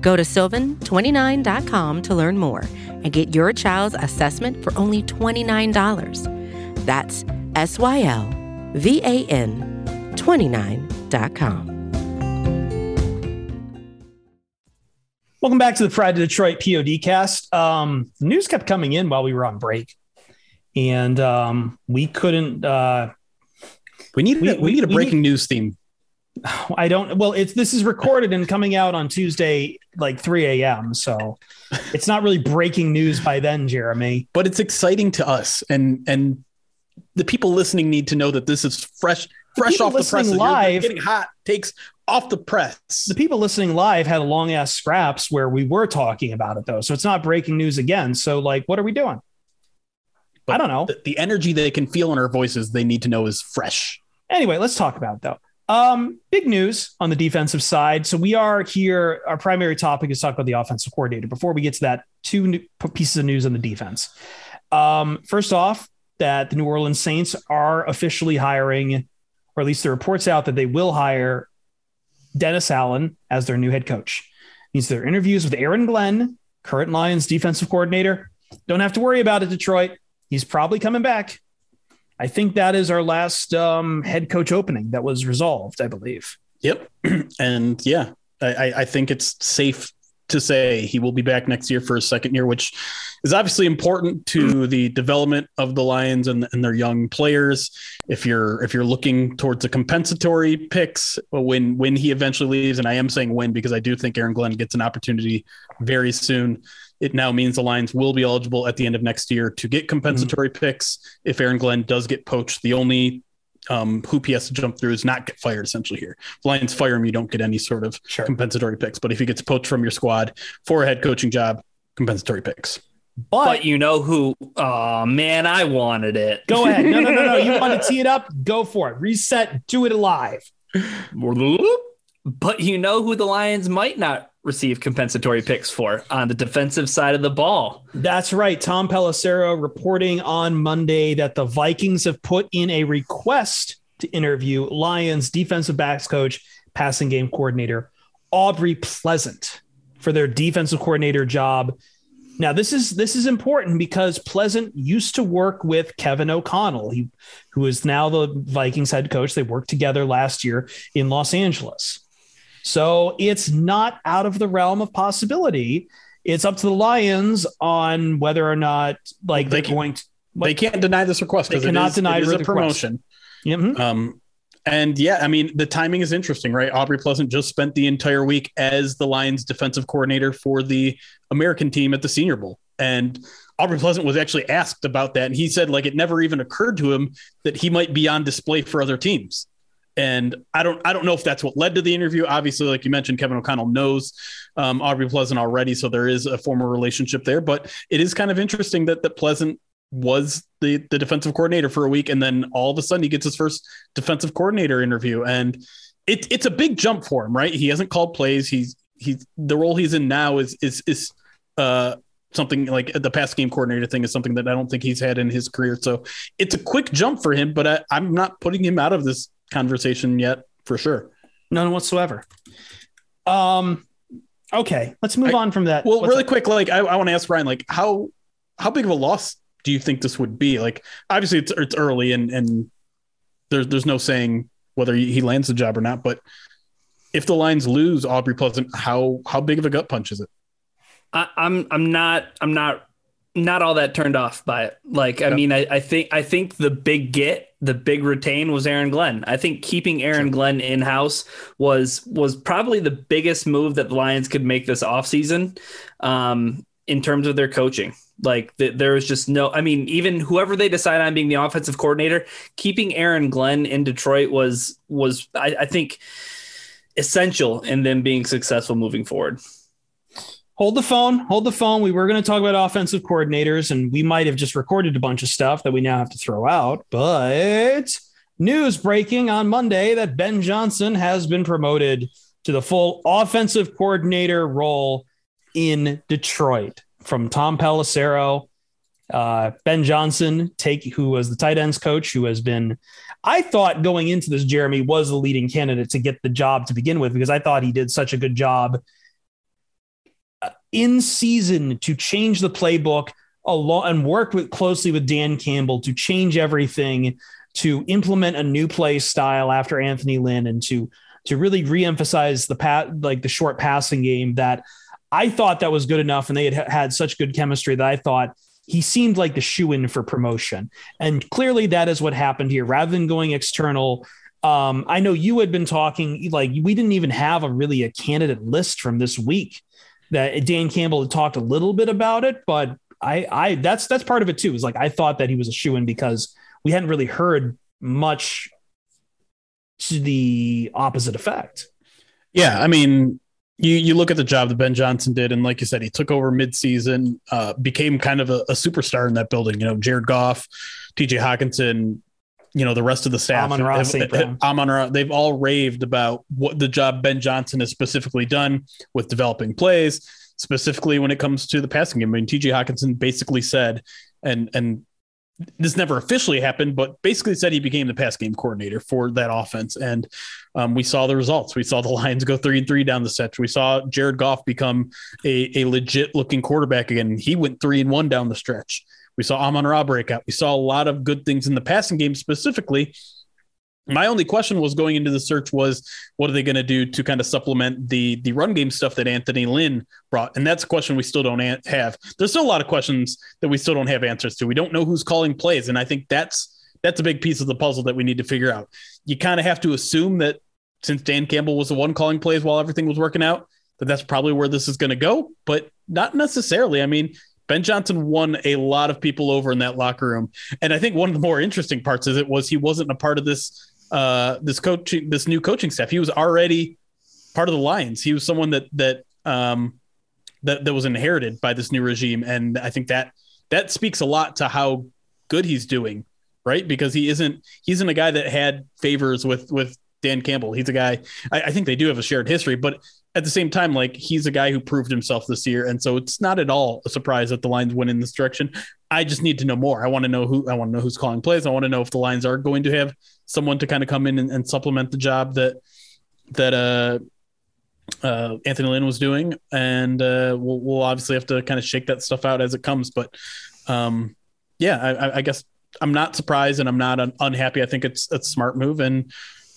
[SPEAKER 4] Go to sylvan29.com to learn more and get your child's assessment for only $29. That's S Y L V A N 29.com.
[SPEAKER 1] Welcome back to the Pride of Detroit POD cast. Um, news kept coming in while we were on break, and um, we couldn't. Uh,
[SPEAKER 2] We need
[SPEAKER 1] We-
[SPEAKER 2] a, we,
[SPEAKER 1] we-
[SPEAKER 2] need a
[SPEAKER 1] we
[SPEAKER 2] breaking news theme.
[SPEAKER 1] I don't. Well, it's this is recorded and coming out on Tuesday, like 3 a.m. So it's not really breaking news by then, Jeremy.
[SPEAKER 2] but it's exciting to us and and the people listening need to know that this is fresh fresh off the press
[SPEAKER 1] live-
[SPEAKER 2] getting hot takes off the press
[SPEAKER 1] The people listening live had a long ass scraps where we were talking about it though, so it's not breaking news again. So like, what are we doing? I don't know.
[SPEAKER 2] the, the energy they can feel in our voices they need to know is fresh
[SPEAKER 1] Anyway, let's talk about it though. Um, big news on the defensive side. So we are here. Our primary topic is talk about the offensive coordinator. Before we get to that, two pieces of news on the defense. Um, first off, that the New Orleans Saints are officially hiring, or at least the reports out that they will hire Dennis Allen as their new head coach. Means their interviews with Aaron Glenn, current Lions defensive coordinator. Don't have to worry about it, Detroit. He's probably coming back. I think that is our last um, head coach opening that was resolved, I believe.
[SPEAKER 2] yep and yeah I, I- I think it's safe to say he will be back next year for his second year, which is obviously important to the development of the Lions and, and their young players. If you're if you're looking towards a compensatory picks when when he eventually leaves, and I am saying when because I do think Aaron Glenn gets an opportunity very soon. It now means the Lions will be eligible at the end of next year to get compensatory mm-hmm. picks if Aaron Glenn does get poached. The only um, hoop he has to jump through is not get fired essentially here. If Lions fire him, you don't get any sort of sure. compensatory picks. But if he gets poached from your squad for a head coaching job, compensatory picks.
[SPEAKER 3] But, but you know who? Oh man, I wanted it.
[SPEAKER 1] Go ahead. No, no, no, no. You want to tee it up? Go for it. Reset. Do it alive.
[SPEAKER 3] But you know who the Lions might not receive compensatory picks for on the defensive side of the ball.
[SPEAKER 1] That's right. Tom Pelissero reporting on Monday that the Vikings have put in a request to interview Lions defensive backs coach, passing game coordinator Aubrey Pleasant for their defensive coordinator job. Now this is this is important because Pleasant used to work with Kevin O'Connell, he, who is now the Vikings head coach. They worked together last year in Los Angeles. So it's not out of the realm of possibility. It's up to the Lions on whether or not like they are going to.
[SPEAKER 2] Like, they can't deny this request. They cannot it is, deny it is a promotion. Mm-hmm. Um, and yeah, I mean the timing is interesting, right? Aubrey Pleasant just spent the entire week as the Lions defensive coordinator for the American team at the Senior Bowl, and Aubrey Pleasant was actually asked about that, and he said like it never even occurred to him that he might be on display for other teams. And I don't I don't know if that's what led to the interview. Obviously, like you mentioned, Kevin O'Connell knows um, Aubrey Pleasant already, so there is a former relationship there. But it is kind of interesting that that Pleasant was the the defensive coordinator for a week, and then all of a sudden he gets his first defensive coordinator interview, and it, it's a big jump for him, right? He hasn't called plays. He's he's the role he's in now is is is uh something like the pass game coordinator thing is something that I don't think he's had in his career. So it's a quick jump for him, but I, I'm not putting him out of this conversation yet for sure.
[SPEAKER 1] None whatsoever. Um, okay, let's move I, on from that.
[SPEAKER 2] Well, What's really quick, like I, I want to ask Ryan, like how how big of a loss do you think this would be? Like, obviously it's it's early and and there's there's no saying whether he lands the job or not. But if the Lions lose Aubrey Pleasant, how how big of a gut punch is it?
[SPEAKER 3] I, I'm I'm not I'm not not all that turned off by it. Like, I mean, I, I, think I think the big get, the big retain was Aaron Glenn. I think keeping Aaron sure. Glenn in house was was probably the biggest move that the Lions could make this offseason um, in terms of their coaching. Like the, there was just no, I mean, even whoever they decide on being the offensive coordinator, keeping Aaron Glenn in Detroit was was I, I think essential in them being successful moving forward
[SPEAKER 1] hold the phone, hold the phone. We were going to talk about offensive coordinators, and we might have just recorded a bunch of stuff that we now have to throw out. But news breaking on Monday that Ben Johnson has been promoted to the full offensive coordinator role in Detroit from Tom Pelissero. Uh, ben Johnson, take who was the tight ends coach, who has been, I thought going into this, Jeremy was the leading candidate to get the job to begin with because I thought he did such a good job in season to change the playbook a lot and work with closely with Dan Campbell to change everything, to implement a new play style after Anthony Lynn, and to to really reemphasize the pat like the short passing game that I thought that was good enough, and they had had such good chemistry that I thought he seemed like the shoe in for promotion, and clearly that is what happened here. Rather than going external, um, I know you had been talking like we didn't even have a really a candidate list from this week that Dan Campbell had talked a little bit about it, but I, I that's that's part of it too. Is like I thought that he was a shoe in because we hadn't really heard much to the opposite effect.
[SPEAKER 2] Yeah, I mean, you you look at the job that Ben Johnson did, and like you said, he took over midseason, uh, became kind of a, a superstar in that building. You know, Jared Goff, T.J. Hockenson, you know the rest of the staff
[SPEAKER 1] Amon-Ra,
[SPEAKER 2] Amon-Ra, they've all raved about what the job Ben Johnson has specifically done with developing plays, specifically when it comes to the passing game. I mean, TJ Hockenson basically said, and and this never officially happened, but basically said he became the pass game coordinator for that offense. And um, we saw the results. We saw the Lions go three and three down the stretch. We saw Jared Goff become a, a legit looking quarterback again. He went three and one down the stretch. We saw Amon Ra break out. We saw a lot of good things in the passing game specifically. My only question was going into the search was what are they going to do to kind of supplement the the run game stuff that Anthony Lynn brought, and that's a question we still don't have. There's still a lot of questions that we still don't have answers to. We don't know who's calling plays, and I think that's that's a big piece of the puzzle that we need to figure out. You kind of have to assume that since Dan Campbell was the one calling plays while everything was working out, that that's probably where this is going to go, but not necessarily. I mean, Ben Johnson won a lot of people over in that locker room, and I think one of the more interesting parts of it was he wasn't a part of this uh, this coaching, this new coaching staff. He was already part of the Lions. He was someone that that um, that that was inherited by this new regime, and I think that that speaks a lot to how good he's doing, right? Because he isn't he isn't a guy that had favors with with Dan Campbell. He's a guy. I, I think they do have a shared history, but at the same time, like he's a guy who proved himself this year, and so it's not at all a surprise that the Lions went in this direction. I just need to know more. I want to know who I want to know who's calling plays. I want to know if the Lions are going to have someone to kind of come in and, and supplement the job that that uh, uh, Anthony Lynn was doing, and uh, we'll, we'll obviously have to kind of shake that stuff out as it comes. But um, yeah, I, I guess I'm not surprised and I'm not un- unhappy. I think it's a smart move, and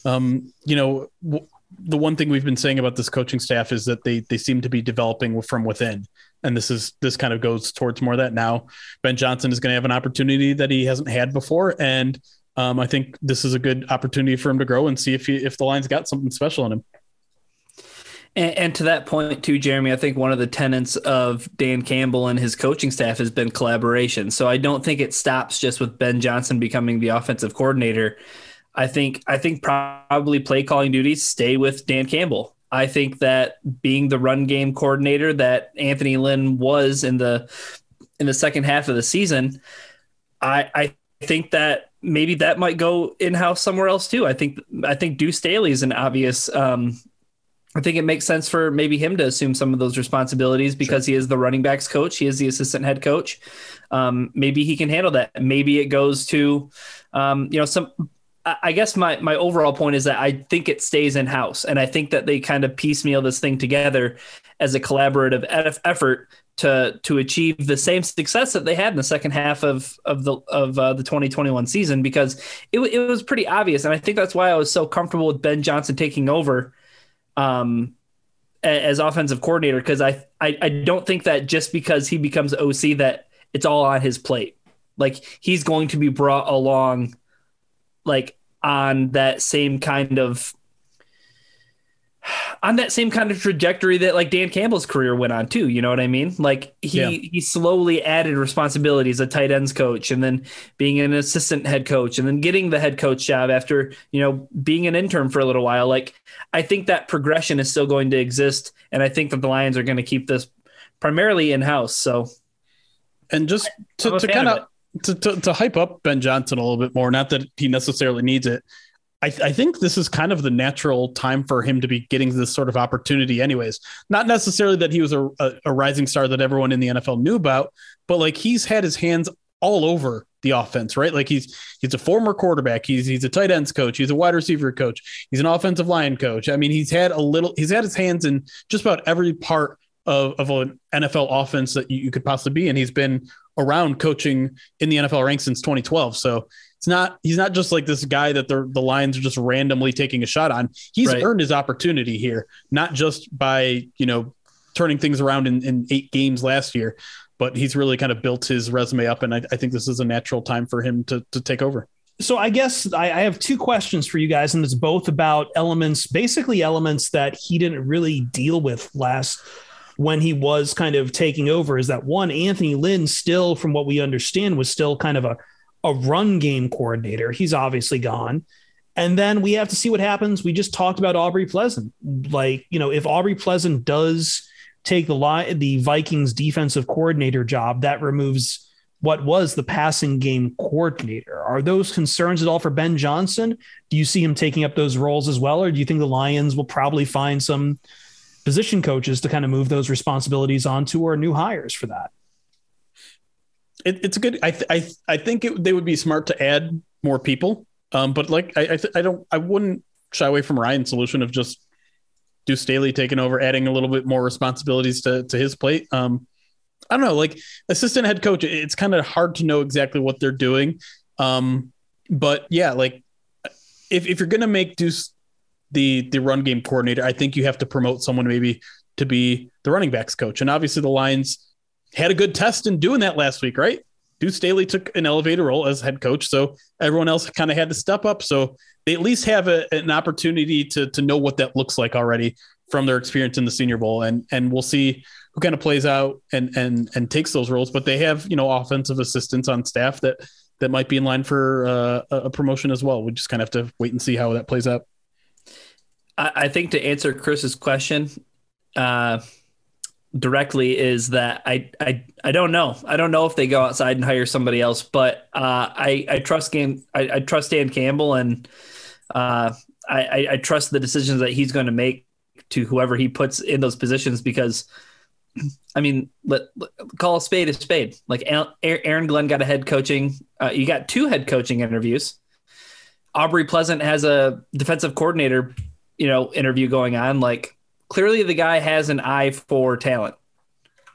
[SPEAKER 2] um, you know. W- the one thing we've been saying about this coaching staff is that they they seem to be developing from within. And this is this kind of goes towards more of that. Now ben johnson is going to have an opportunity that he hasn't had before. And um, i think this is a good opportunity for him to grow and see if he if the line's got something special in him.
[SPEAKER 3] And, and, to that point too jeremy i think one of the tenets of dan campbell and his coaching staff has been collaboration. So i don't think it stops just with ben johnson becoming the offensive coordinator I think I think probably play calling duties stay with Dan Campbell. I think that being the run game coordinator that Anthony Lynn was in the in the second half of the season, I I think that maybe that might go in house somewhere else too. I think I think Deuce Staley is an obvious. Um, I think it makes sense for maybe him to assume some of those responsibilities because sure. he is the running backs coach. He is the assistant head coach. Um, maybe he can handle that. Maybe it goes to, um, you know, some I guess my my overall point is that I think it stays in house, and I think that they kind of piecemeal this thing together as a collaborative effort to to achieve the same success that they had in the second half of of the of uh, the 2021 season because it it was pretty obvious, and I think that's why I was so comfortable with Ben Johnson taking over um, as offensive coordinator because I, I I don't think that just because he becomes OC that it's all on his plate. Like he's going to be brought along like on that same kind of on that same kind of trajectory that like Dan Campbell's career went on too. You know what I mean? Like he yeah. he slowly added responsibilities, a tight ends coach, and then being an assistant head coach, and then getting the head coach job after you know being an intern for a little while. Like I think that progression is still going to exist, and I think that the Lions are going to keep this primarily in house. So,
[SPEAKER 2] and just to, to kind of to, to, to hype up Ben Johnson a little bit more, not that he necessarily needs it. I, th- I, think this is kind of the natural time for him to be getting this sort of opportunity, anyways. Not necessarily that he was a, a, a, rising star that everyone in the NFL knew about, but like he's had his hands all over the offense, right? Like he's he's a former quarterback, he's he's a tight ends coach, he's a wide receiver coach, he's an offensive line coach. I mean, he's had a little, he's had his hands in just about every part of, of an NFL offense that you, you could possibly be, and he's been around coaching in the NFL ranks since 2012. So it's not he's not just like this guy that the the Lions are just randomly taking a shot on. He's right. earned his opportunity here, not just by you know turning things around in, in eight games last year, but he's really kind of built his resume up, and I, I think this is a natural time for him to to take over.
[SPEAKER 1] So I guess I, I have two questions for you guys, and it's both about elements, basically elements that he didn't really deal with last when he was kind of taking over is that one, Anthony Lynn still, from what we understand, was still kind of a, a run game coordinator. He's obviously gone. And then we have to see what happens. We just talked about Aubrey Pleasant. Like, you know, if Aubrey Pleasant does take the line, the Vikings defensive coordinator job, that removes what was the passing game coordinator. Are those concerns at all for Ben Johnson? Do you see him taking up those roles as well? Or do you think the Lions will probably find some position coaches to kind of move those responsibilities onto or new hires for that.
[SPEAKER 2] It, it's a good. I th- I th- I think it, they would be smart to add more people. Um, but like I I, th- I don't I wouldn't shy away from Ryan's solution of just Deuce Staley taking over, adding a little bit more responsibilities to to his plate. Um, I don't know, like assistant head coach, it's kind of hard to know exactly what they're doing. Um, but yeah, like if, if you're to make Deuce the the run game coordinator, I think you have to promote someone maybe to be the running backs coach. And obviously, the Lions had a good test in doing that last week, right? Deuce Staley took an elevator role as head coach, so everyone else kind of had to step up. So they at least have a, an opportunity to to know what that looks like already from their experience in the Senior Bowl, and and we'll see who kind of plays out and and and takes those roles. But they have you know offensive assistants on staff that that might be in line for uh, a promotion as well. We just kind of have to wait and see how that plays out.
[SPEAKER 3] I, think to answer Chris's question, uh, directly is that I, I I don't know. I don't know if they go outside and hire somebody else, but uh, I I trust game I, I, trust Dan Campbell and uh, I, I trust the decisions that he's going to make to whoever he puts in those positions because I mean let, let call a spade a spade. Like Aaron Glenn got a head coaching. Uh, you got two head coaching interviews. Aubrey Pleasant has a defensive coordinator, you know, interview going on. Like clearly the guy has an eye for talent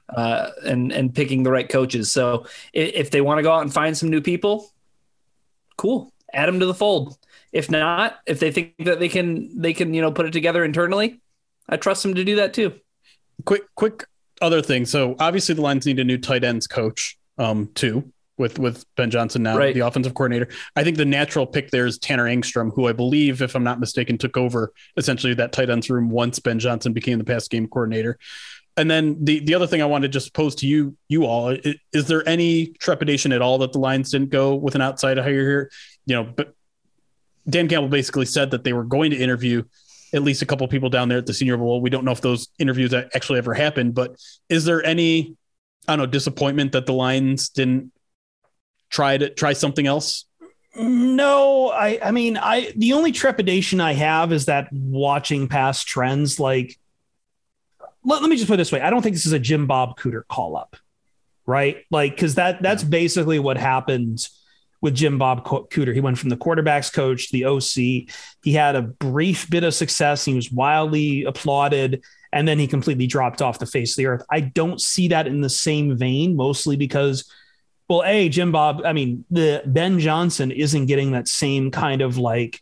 [SPEAKER 3] uh, and and picking the right coaches. So if, if they want to go out and find some new people, cool, add them to the fold. If not, if they think that they can they can you know put it together internally, I trust them to do that too.
[SPEAKER 2] Quick quick other thing. So obviously the Lions need a new tight ends coach um too with with Ben Johnson now, right. the offensive coordinator. I think the natural pick there is Tanner Engstrand, who I believe, if I'm not mistaken, took over essentially that tight ends room once Ben Johnson became the pass game coordinator. And then the the other thing I want to just pose to you you all is, is there any trepidation at all that the Lions didn't go with an outside hire here? You know, but Dan Campbell basically said that they were going to interview at least a couple people down there at the Senior Bowl. We don't know if those interviews actually ever happened, but is there any I don't know disappointment that the Lions didn't try to try something else?
[SPEAKER 1] No, I I mean I the only trepidation I have is that watching past trends like let, let me just put it this way. I don't think this is a Jim Bob Cooter call up. Right? Like cuz that that's basically what happened with Jim Bob Cooter. He went from the quarterbacks coach to the OC. He had a brief bit of success. He was wildly applauded and then he completely dropped off the face of the earth. I don't see that in the same vein mostly because well, a Jim Bob. I mean, the Ben Johnson isn't getting that same kind of like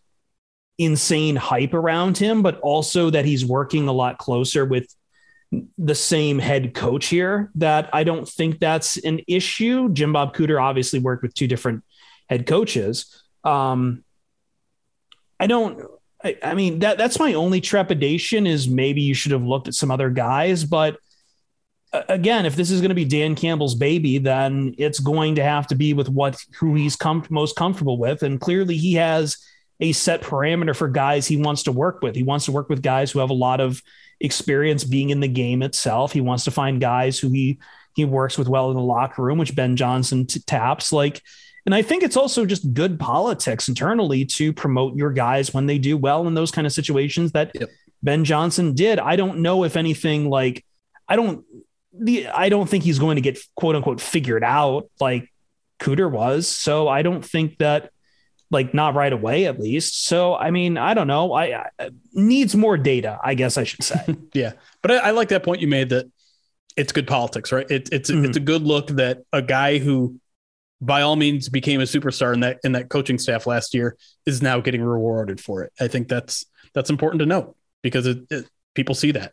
[SPEAKER 1] insane hype around him, but also that he's working a lot closer with the same head coach here. That I don't think that's an issue. Jim Bob Cooter obviously worked with two different head coaches. Um, I don't. I, I mean that that's my only trepidation is maybe you should have looked at some other guys, but again, if this is going to be Dan Campbell's baby, then it's going to have to be with what who he's com- most comfortable with, and clearly he has a set parameter for guys he wants to work with. He wants to work with guys who have a lot of experience being in the game itself. He wants to find guys who he he works with well in the locker room, which Ben Johnson t- taps like. And I think it's also just good politics internally to promote your guys when they do well in those kind of situations that yep. Ben Johnson did. I don't know if anything like I don't the I don't think he's going to get quote unquote figured out like Cooter was. So I don't think that like not right away at least. So I mean, I don't know. I, I needs more data, I guess I should say.
[SPEAKER 2] yeah, but I, I, like that point you made that it's good politics, right? It, it's mm-hmm. it's a good look that a guy who by all means became a superstar in that in that coaching staff last year is now getting rewarded for it. I think that's that's important to note because it, it people see that.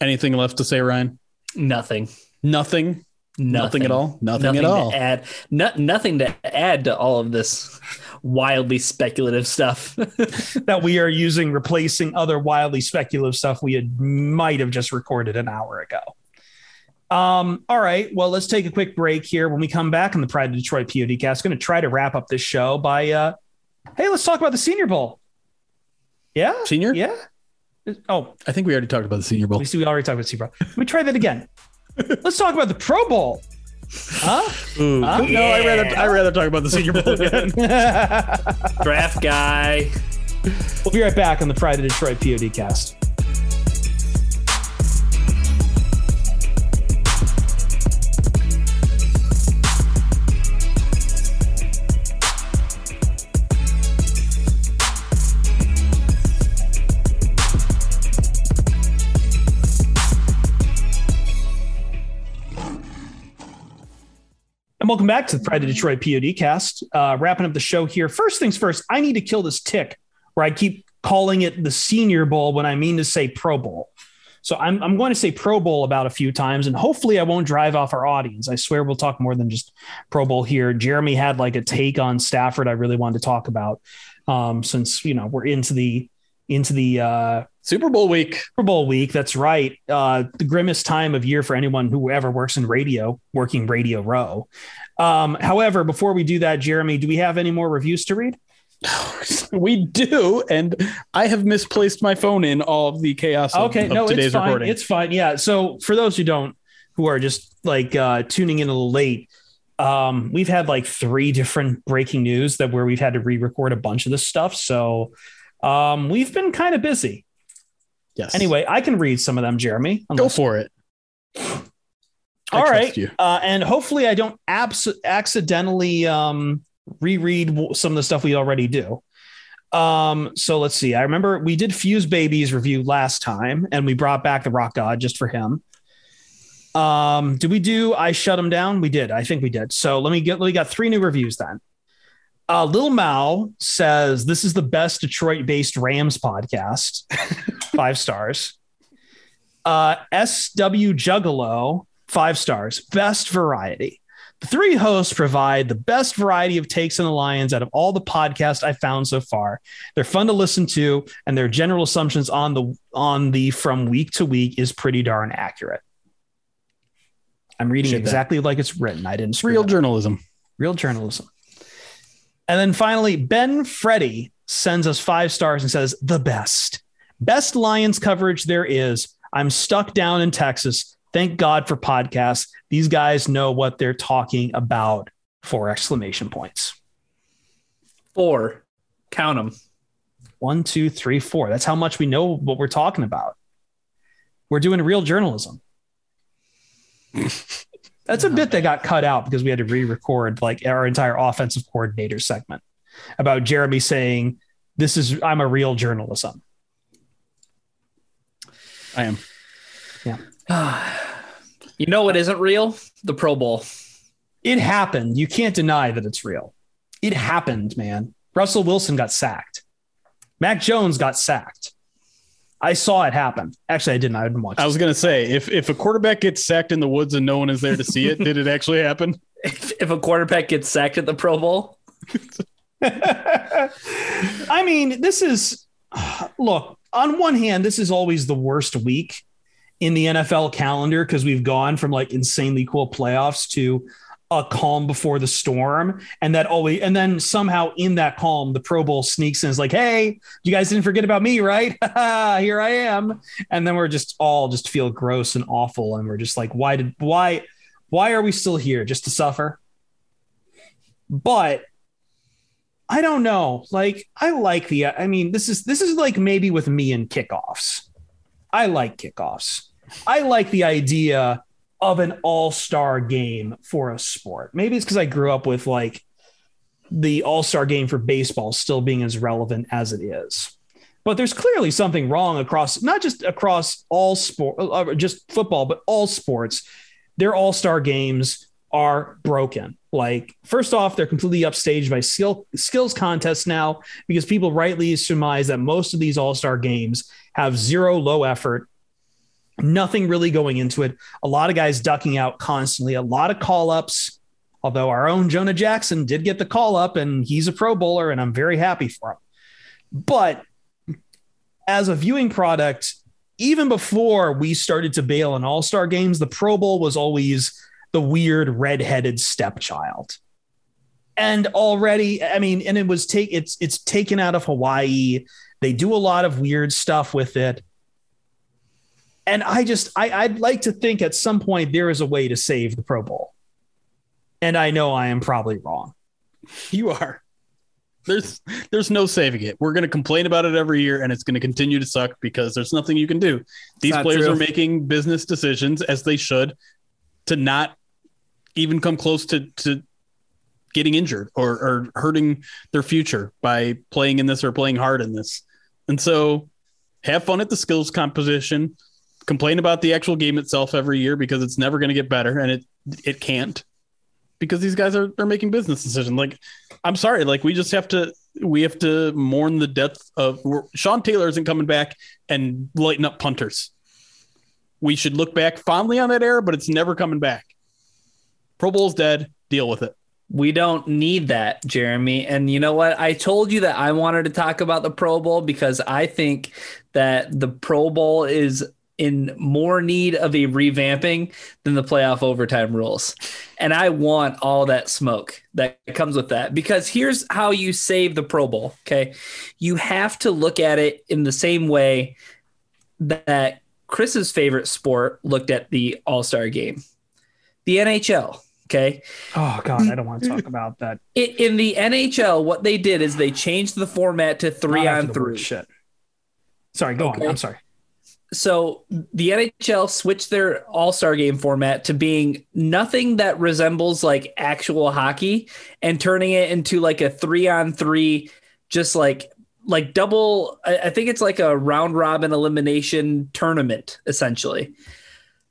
[SPEAKER 2] Anything left to say, Ryan?
[SPEAKER 3] Nothing.
[SPEAKER 2] Nothing. Nothing, nothing at all. Nothing, nothing, at all.
[SPEAKER 3] To add no, nothing to add to all of this wildly speculative stuff
[SPEAKER 1] that we are using, replacing other wildly speculative stuff we had might have just recorded an hour ago. Um, all right. Well, let's take a quick break here. When we come back on the Pride of Detroit PODcast, going to try to wrap up this show by, uh, hey, let's talk about the Senior Bowl. Yeah,
[SPEAKER 2] Senior.
[SPEAKER 1] Yeah. Oh,
[SPEAKER 2] I think we already talked about the Senior Bowl.
[SPEAKER 1] We see, we already talked about the Senior Bowl. Let me try that again. Let's talk about the Pro Bowl. Huh?
[SPEAKER 2] Ooh, huh? No, I rather I rather talk about the Senior Bowl again.
[SPEAKER 3] Draft guy.
[SPEAKER 1] We'll be right back on the Pride of Detroit PODcast. And welcome back to the Pride of Detroit POD Uh, wrapping up the show here. First things first, I need to kill this tick where I keep calling it the Senior Bowl when I mean to say Pro Bowl. So I'm, I'm going to say Pro Bowl about a few times, and hopefully I won't drive off our audience. I swear we'll talk more than just Pro Bowl here. Jeremy had like a take on Stafford I really wanted to talk about um, since you know we're into the into the uh,
[SPEAKER 2] Super Bowl week.
[SPEAKER 1] Super Bowl week. That's right. Uh, the grimmest time of year for anyone who ever works in radio, working Radio Row. Um, however, before we do that, Jeremy, do we have any more reviews to read?
[SPEAKER 2] we do, and I have misplaced my phone in all of the chaos. Of,
[SPEAKER 1] okay,
[SPEAKER 2] of
[SPEAKER 1] no,
[SPEAKER 2] today's
[SPEAKER 1] it's fine.
[SPEAKER 2] recording.
[SPEAKER 1] It's fine. Yeah. So for those who don't, who are just like uh, tuning in a little late, um, we've had like three different breaking news that where we've had to re-record a bunch of this stuff. So um, we've been kind of busy.
[SPEAKER 2] yes.
[SPEAKER 1] Anyway, I can read some of them, Jeremy.
[SPEAKER 2] go for it.
[SPEAKER 1] All right. Uh, and hopefully I don't abs- accidentally um, reread some of the stuff we already do. Um, so let's see. I remember we did Fuse Babies review last time and we brought back the Rock God just for him. Um, did we do I shut him down? We did. I think we did. So let me get we got three new reviews then. Uh, Lil Mao says this is the best Detroit based Rams podcast. Five stars. Uh, SW Juggalo, five stars. Best variety. The three hosts provide the best variety of takes on the Lions out of all the podcasts I've found so far. They're fun to listen to, and their general assumptions on the on the from week to week is pretty darn accurate. I'm reading
[SPEAKER 2] Appreciate that.
[SPEAKER 1] exactly like it's written. I didn't
[SPEAKER 2] real journalism.
[SPEAKER 1] real journalism. And then finally, Ben Freddy sends us five stars and says, the best, best Lions coverage there is. I'm stuck down in Texas. Thank God for podcasts. These guys know what they're talking about. Four exclamation points.
[SPEAKER 3] Four. Count them.
[SPEAKER 1] One, two, three, four. That's how much we know what we're talking about. We're doing real journalism. That's a bit that got cut out because we had to re-record like our entire offensive coordinator segment about Jeremy saying, "This is I'm a real journalism."
[SPEAKER 2] I am. Yeah.
[SPEAKER 3] you know what isn't real? The Pro Bowl.
[SPEAKER 1] It happened. You can't deny that it's real. It happened, man. Russell Wilson got sacked. Mac Jones got sacked. I saw it happen. Actually, I didn't. I didn't watch.
[SPEAKER 2] I
[SPEAKER 1] it.
[SPEAKER 2] was gonna say if if a quarterback gets sacked in the woods and no one is there to see it, did it actually happen?
[SPEAKER 3] If, if a quarterback gets sacked at the Pro Bowl,
[SPEAKER 1] I mean, this is look, on one hand, this is always the worst week in the NFL calendar because we've gone from like insanely cool playoffs to a calm before the storm. And that always, and then somehow in that calm, the Pro Bowl sneaks in. Is like, hey, you guys didn't forget about me, right? Here I am. And then we're just all just feel gross and awful. And we're just like, why did, why, why are we still here? Just to suffer? But I don't know. Like, I like the, I mean, this is, this is like maybe with me and kickoffs. I like kickoffs. I like the idea of an all star game for a sport. Maybe it's because I grew up with like the all star game for baseball still being as relevant as it is. But there's clearly something wrong across, not just across all sport, uh, just football, but all sports. Their all star games are broken. Like, first off, they're completely upstaged by skill skills contests now because people rightly surmise that most of these all star games have zero low effort, nothing really going into it. A lot of guys ducking out constantly, a lot of call ups. Although our own Jonah Jackson did get the call up and he's a pro bowler, and I'm very happy for him. But as a viewing product, even before we started to bail on all star games, the Pro Bowl was always the weird redheaded stepchild. And already, I mean, and it was take it's it's taken out of Hawaii. They do a lot of weird stuff with it. And I just I, I'd like to think at some point there is a way to save the Pro Bowl. And I know I am probably wrong.
[SPEAKER 2] You are. There's there's no saving it. We're gonna complain about it every year, and it's gonna continue to suck because there's nothing you can do. These players
[SPEAKER 3] true.
[SPEAKER 2] are making business decisions as they should to not even come close to to getting injured or, or hurting their future by playing in this or playing hard in this. And so have fun at the skills composition. Complain about the actual game itself every year because it's never going to get better and it it can't. because these guys are, are making business decisions. Like, I'm sorry, like we just have to we have to mourn the death of Sean Taylor isn't coming back and lighten up punters. We should look back fondly on that era, but it's never coming back. Pro Bowl's dead. Deal with it.
[SPEAKER 3] We don't need that, Jeremy. And you know what? I told you that I wanted to talk about the Pro Bowl because I think that the Pro Bowl is in more need of a revamping than the playoff overtime rules. And I want all that smoke that comes with that because here's how you save the Pro Bowl. Okay. You have to look at it in the same way that Chris's favorite sport looked at the All Star game, the NHL. Okay.
[SPEAKER 1] Oh God, I don't want to talk mm-hmm. about that.
[SPEAKER 3] In the NHL, what they did is they changed the format to three on three.
[SPEAKER 1] Shit. Sorry, go okay. on. I'm sorry.
[SPEAKER 3] So the NHL switched their All Star game format to being nothing that resembles like actual hockey and turning it into like a three on three, just like like double. I think it's like a round robin elimination tournament essentially.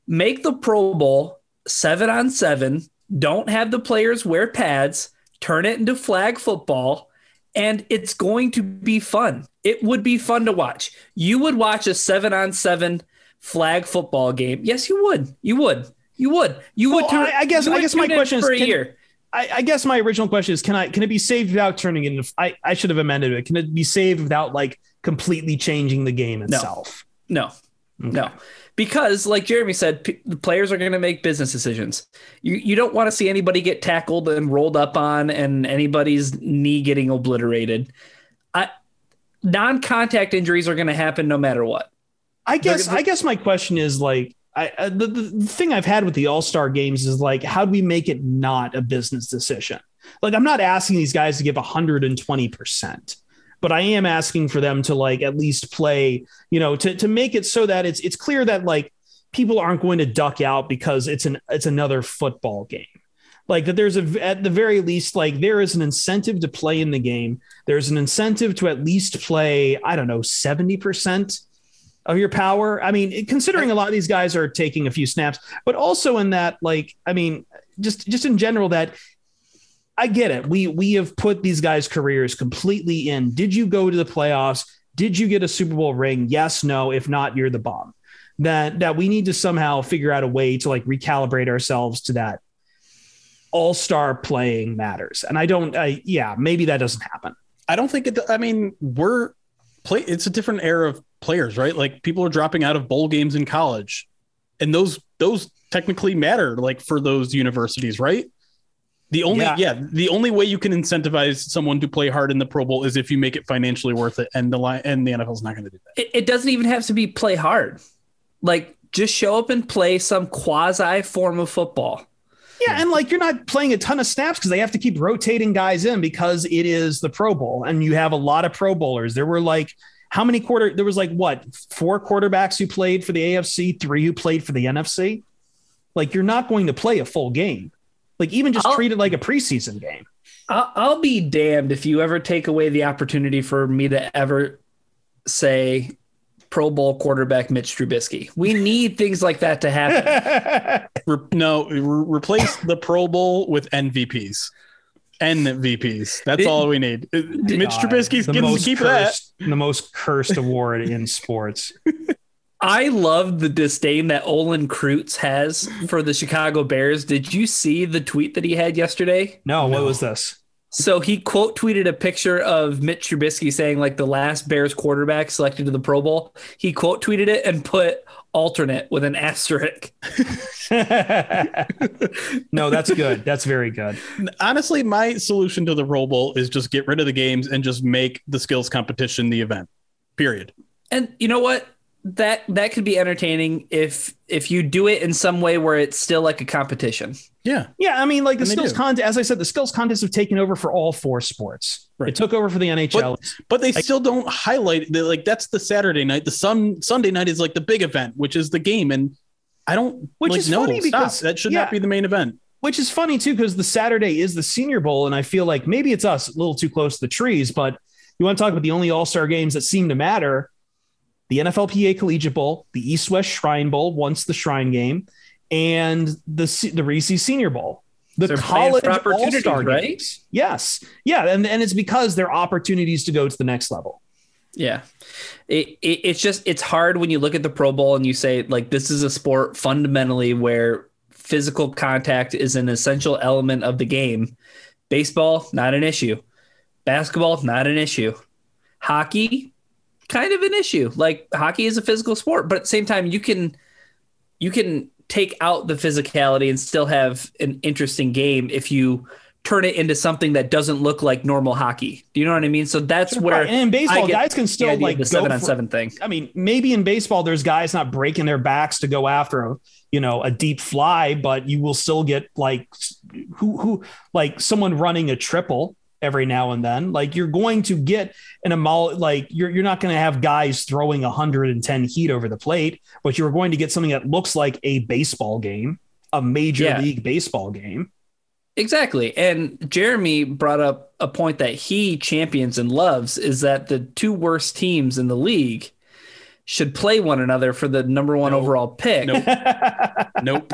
[SPEAKER 3] Make the Pro Bowl seven on seven don't have the players wear pads, turn it into flag football, and it's going to be fun. It would be fun to watch. You would watch a seven on seven flag football game. Yes, you would. You would. You would. You would.
[SPEAKER 1] Well, I, I, guess. I guess my question is can. I, I, guess my original question is: Can I can it be saved without turning it into? I, I should have amended it. Can it be saved without like completely changing the game itself?
[SPEAKER 3] No. No. Okay. No because like jeremy said p- the players are going to make business decisions. You, you don't want to see anybody get tackled and rolled up on and anybody's knee getting obliterated. I, non-contact injuries are going to happen no matter what.
[SPEAKER 1] I guess they're, they're, i guess my question is like I, uh, the, the thing I've had with the All Star games is like, how do we make it not a business decision? Like, I'm not asking these guys to give 120% but I am asking for them to like at least play, you know, to to make it so that it's it's clear that like people aren't going to duck out because it's an it's another football game. Like that there's a at the very least like there is an incentive to play in the game. There's an incentive to at least play, I don't know, 70% of your power. I mean, considering a lot of these guys are taking a few snaps, but also in that like I mean, just just in general that I get it. We we have put these guys' careers completely in. Did you go to the playoffs? Did you get a Super Bowl ring? Yes, no. If not, you're the bomb. That that we need to somehow figure out a way to like recalibrate ourselves to that all-star playing matters. And I don't I yeah, maybe that doesn't happen.
[SPEAKER 2] I don't think it I mean, we're play it's a different era of players, right? Like people are dropping out of bowl games in college. And those those technically matter like for those universities, right? The only yeah. yeah. the only way you can incentivize someone to play hard in the Pro Bowl is if you make it financially worth it, and the line and the NFL's not going to do that.
[SPEAKER 3] It, it, doesn't even have to be play hard. Like just show up and play some quasi form of football.
[SPEAKER 1] Yeah, and like you're not playing a ton of snaps because they have to keep rotating guys in because it is the Pro Bowl, and you have a lot of Pro Bowlers. There were like how many quarter? There was like what four quarterbacks who played for the AFC, three who played for the NFC. Like you're not going to play a full game. Like even just I'll, treat it like a preseason game.
[SPEAKER 3] I'll, I'll be damned if you ever take away the opportunity for me to ever say Pro Bowl quarterback Mitch Trubisky. We need things like that to happen.
[SPEAKER 2] Re- no, re- replace the Pro Bowl with NVPs. NVPs. That's it, all we need. Mitch Trubisky's getting to keep
[SPEAKER 1] cursed, that. The most cursed award in sports.
[SPEAKER 3] I love the disdain that Olin Kreutz has for the Chicago Bears. Did you see the tweet that he had yesterday?
[SPEAKER 1] No, no. what was this?
[SPEAKER 3] So he quote tweeted a picture of Mitch Trubisky saying like the last Bears quarterback selected to the Pro Bowl. He quote tweeted it and put alternate with an asterisk.
[SPEAKER 1] no, that's good. That's very good.
[SPEAKER 2] Honestly, my solution to the Pro Bowl is just get rid of the games and just make the skills competition the event. Period.
[SPEAKER 3] And you know what? That that could be entertaining if if you do it in some way where it's still like a competition.
[SPEAKER 2] Yeah.
[SPEAKER 1] Yeah. I mean, like the and skills contest, as I said, the skills contests have taken over for all four sports. Right. It took over for the NHL.
[SPEAKER 2] But, but they like, still don't highlight the, like that's the Saturday night. The sun Sunday night is like the big event, which is the game. And I don't which like, is no, funny stop. because that should yeah, not be the main event.
[SPEAKER 1] Which is funny too, because the Saturday is the senior bowl. And I feel like maybe it's us a little too close to the trees, but you want to talk about the only all-star games that seem to matter the NFLPA Collegiate Bowl, the East West Shrine Bowl, once the Shrine game, and the the Reese Senior Bowl. the
[SPEAKER 3] They're
[SPEAKER 1] college
[SPEAKER 3] opportunities,
[SPEAKER 1] all-star
[SPEAKER 3] right?
[SPEAKER 1] games. Yes. Yeah, and, and it's because they're opportunities to go to the next level.
[SPEAKER 3] Yeah. It, it, it's just, it's hard when you look at the Pro Bowl and you say, like, this is a sport fundamentally where physical contact is an essential element of the game. Baseball, not an issue. Basketball, not an issue. Hockey, kind of an issue. Like, hockey is a physical sport, but at the same time, you can, you can take out the physicality and still have an interesting game if you turn it into something that doesn't look like normal hockey. Do you know what I mean? So that's where
[SPEAKER 1] Right, and in baseball, guys can still like
[SPEAKER 3] the seven on seven thing.
[SPEAKER 1] I mean, maybe in baseball, there's guys not breaking their backs to go after a you know a deep fly, but you will still get like who who like someone running a triple every now and then. Like you're going to get an amount like you're you're not going to have guys throwing 110 heat over the plate, but you're going to get something that looks like a baseball game, a major
[SPEAKER 3] Yeah.
[SPEAKER 1] league baseball game.
[SPEAKER 3] Exactly. And Jeremy brought up a point that he champions and loves is that the two worst teams in the league should play one another for the number one
[SPEAKER 2] No.
[SPEAKER 3] overall pick.
[SPEAKER 2] Nope. nope.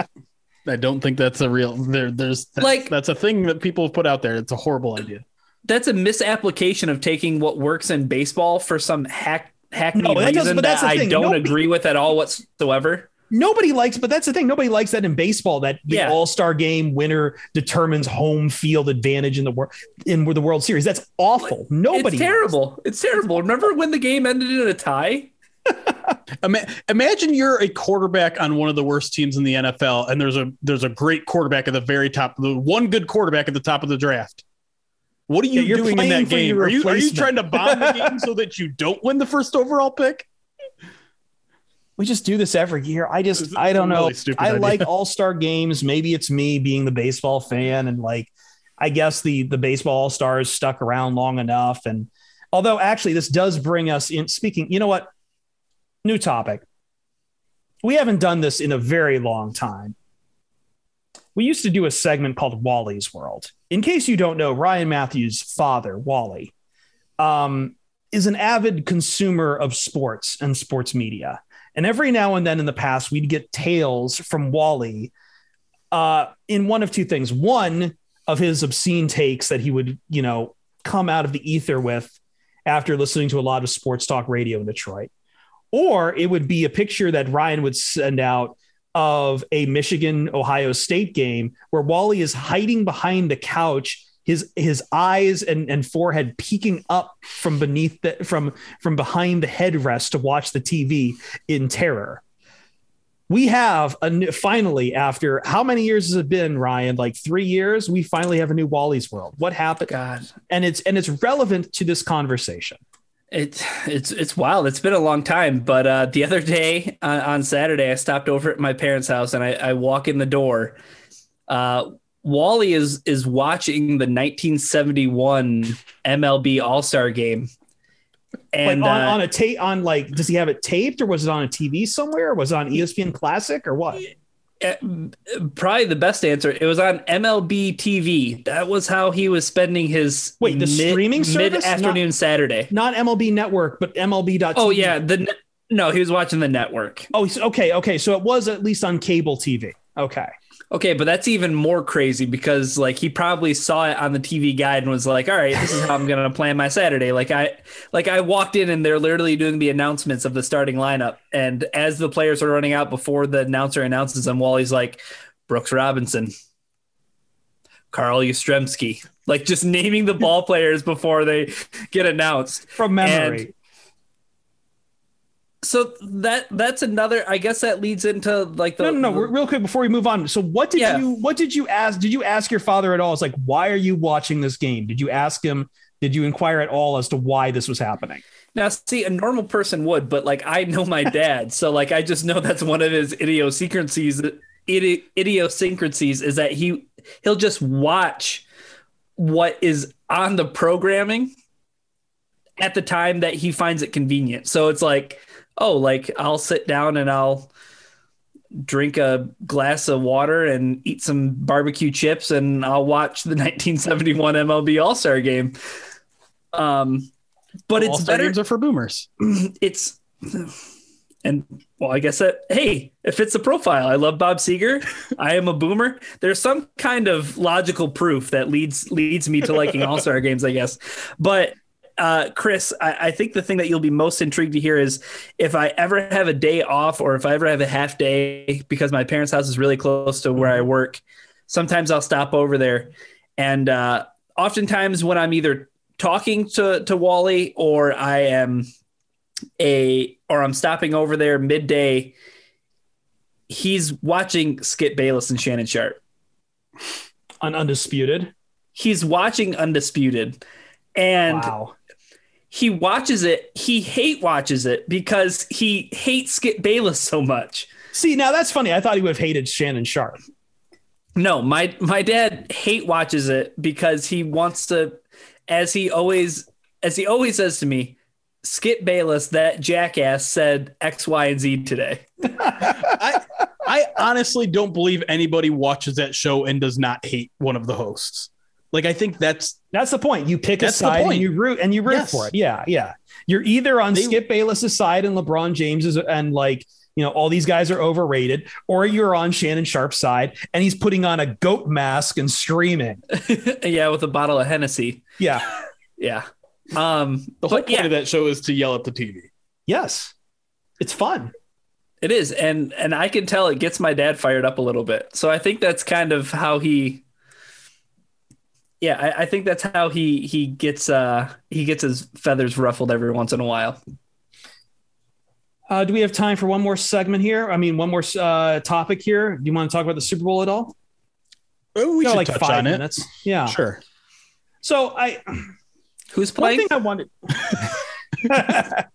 [SPEAKER 2] I don't think that's a real there. There's that's,
[SPEAKER 3] Like-
[SPEAKER 2] that's a thing that people have put out there. It's a horrible idea.
[SPEAKER 3] That's a misapplication of taking what works in baseball for some hack hackney
[SPEAKER 1] No, that
[SPEAKER 3] reason
[SPEAKER 1] but
[SPEAKER 3] that I
[SPEAKER 1] thing.
[SPEAKER 3] don't
[SPEAKER 1] Nobody-
[SPEAKER 3] agree with at all whatsoever.
[SPEAKER 1] Nobody likes, but that's the thing. Nobody likes that in baseball. That the
[SPEAKER 3] Yeah.
[SPEAKER 1] All Star Game winner determines home field advantage in the world in the World Series. That's awful. Nobody.
[SPEAKER 3] It's terrible. It's terrible. Remember when the game ended in a tie?
[SPEAKER 2] Imagine you're a quarterback on one of the worst teams in the NFL, and there's a there's a great quarterback at the very top, the one good quarterback at the top of the draft. What are you
[SPEAKER 1] Yeah,
[SPEAKER 2] doing in that game? Are you are you trying to bomb the game so that you don't win the first overall pick?
[SPEAKER 1] We just do this every year. I just, I don't
[SPEAKER 2] a
[SPEAKER 1] know.
[SPEAKER 2] really
[SPEAKER 1] I
[SPEAKER 2] idea.
[SPEAKER 1] like All Star games. Maybe it's me being the baseball fan, and like, I guess the the baseball All Stars stuck around long enough. And although actually, this does bring us in. Speaking, you know what? New topic. We haven't done this in a very long time. We used to do a segment called Wally's World. In case you don't know, Ryan Matthews' father, Wally, um, is an avid consumer of sports and sports media. And every now and then in the past, we'd get tales from Wally uh, in one of two things. One of his obscene takes that he would, you know, come out of the ether with after listening to a lot of sports talk radio in Detroit. Or it would be a picture that Ryan would send out of a Michigan Ohio State game where Wally is hiding behind the couch, his his eyes and, and forehead peeking up from beneath the from from behind the headrest to watch the TV in terror. We have a new, finally after how many years has it been, Ryan? Like three years. We finally have a new Wally's World. What happened?
[SPEAKER 3] God.
[SPEAKER 1] And it's and it's relevant to this conversation.
[SPEAKER 3] It's it's it's wild. It's been a long time, but uh, the other day uh, on Saturday, I stopped over at my parents' house and I, I walk in the door. Uh, Wally is is watching the 1971 MLB All Star Game, and
[SPEAKER 1] like on,
[SPEAKER 3] uh,
[SPEAKER 1] on a tape on like does he have it taped or was it on a TV somewhere? Was it on ESPN Classic or what?
[SPEAKER 3] Probably the best answer. It was on MLB TV. That was how he was spending his
[SPEAKER 1] Wait, the streaming service?
[SPEAKER 3] mid afternoon Saturday.
[SPEAKER 1] Not MLB Network, but MLB.
[SPEAKER 3] Oh yeah, the no, he was watching the network.
[SPEAKER 1] Oh, okay, okay. So it was at least on cable TV. Okay.
[SPEAKER 3] Okay, but that's even more crazy because like he probably saw it on the TV guide and was like, "All right, this is how I'm going to plan my Saturday." Like I like I walked in and they're literally doing the announcements of the starting lineup and as the players are running out before the announcer announces them, Wally's like, "Brooks Robinson, Carl Yastrzemski." Like just naming the ball players before they get announced.
[SPEAKER 1] From memory.
[SPEAKER 3] So that that's another I guess that leads into like the
[SPEAKER 1] no, no, no. Real quick before we move on. So what did
[SPEAKER 3] Yeah.
[SPEAKER 1] you what did you ask? Did you ask your father at all? It's like, why are you watching this game? Did you ask him? Did you inquire at all as to why this was happening?
[SPEAKER 3] Now, see, a normal person would, but like I know my dad, so like I just know that's one of his idiosyncrasies. Idi- idiosyncrasies is that he he'll just watch what is on the programming at the time that he finds it convenient. So it's like, oh, like I'll sit down and I'll drink a glass of water and eat some barbecue chips and I'll watch the 1971 MLB All-Star game. Um but it's
[SPEAKER 2] All-Star
[SPEAKER 3] better
[SPEAKER 2] games are for boomers.
[SPEAKER 3] it's and well, I guess that hey, it fits the profile. I love Bob Seger. I am a boomer. There's some kind of logical proof that leads leads me to liking All Star games, I guess. But uh, Chris, I, I, think the thing that you'll be most intrigued to hear is if I ever have a day off or if I ever have a half day because my parents' house is really close to where I work. Sometimes I'll stop over there, and uh, oftentimes when I'm either talking to to Wally or I am a or I'm stopping over there midday, he's watching Skip Bayless and Shannon Sharpe.
[SPEAKER 1] On Undisputed.
[SPEAKER 3] He's watching Undisputed. And wow. He watches it, he hate watches it because he hates Skip Bayless so much.
[SPEAKER 1] See, now that's funny. I thought he would have hated Shannon Sharpe.
[SPEAKER 3] No, my my dad hate watches it because he wants to as he always as he always says to me, Skip Bayless, that jackass, said X, Y, and Z today.
[SPEAKER 2] I I honestly don't believe anybody watches that show and does not hate one of the hosts. Like I think that's
[SPEAKER 1] that's the point. You pick a side and you root and you root yes. for it. Yeah, yeah. You're either on they, Skip Bayless's side and LeBron James's and like you know all these guys are overrated, or you're on Shannon Sharpe's side and he's putting on a goat mask and screaming.
[SPEAKER 3] yeah, with a bottle of Hennessy.
[SPEAKER 1] Yeah,
[SPEAKER 3] yeah. Um,
[SPEAKER 2] the whole point yeah. of that show is to yell at the TV.
[SPEAKER 1] Yes, it's fun.
[SPEAKER 3] It is, and and I can tell it gets my dad fired up a little bit. So I think that's kind of how he. Yeah, I, I think that's how he he gets uh he gets his feathers ruffled every once in a while.
[SPEAKER 1] Uh, do we have time for one more segment here? I mean, one more uh, topic here. Do you want to talk about the Super Bowl at all?
[SPEAKER 2] Oh, we should like touch five on minutes. It.
[SPEAKER 1] Yeah,
[SPEAKER 2] sure.
[SPEAKER 1] So I
[SPEAKER 3] Who's playing?
[SPEAKER 1] One thing I wanted.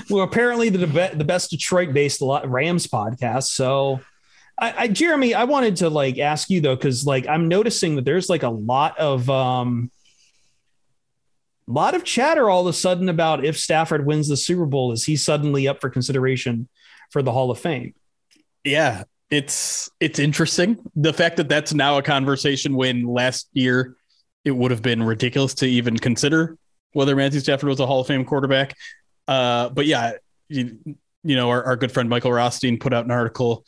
[SPEAKER 1] well, apparently the the best Detroit-based Rams podcast. So, I, I Jeremy, I wanted to like ask you though, because like I'm noticing that there's like a lot of um, lot of chatter all of a sudden about if Stafford wins the Super Bowl, is he suddenly up for consideration for the Hall of Fame?
[SPEAKER 2] Yeah, it's it's interesting the fact that that's now a conversation when last year it would have been ridiculous to even consider whether Matthew Stafford was a Hall of Fame quarterback. Uh, but yeah, you, you know, our, our, good friend Michael Rothstein put out an article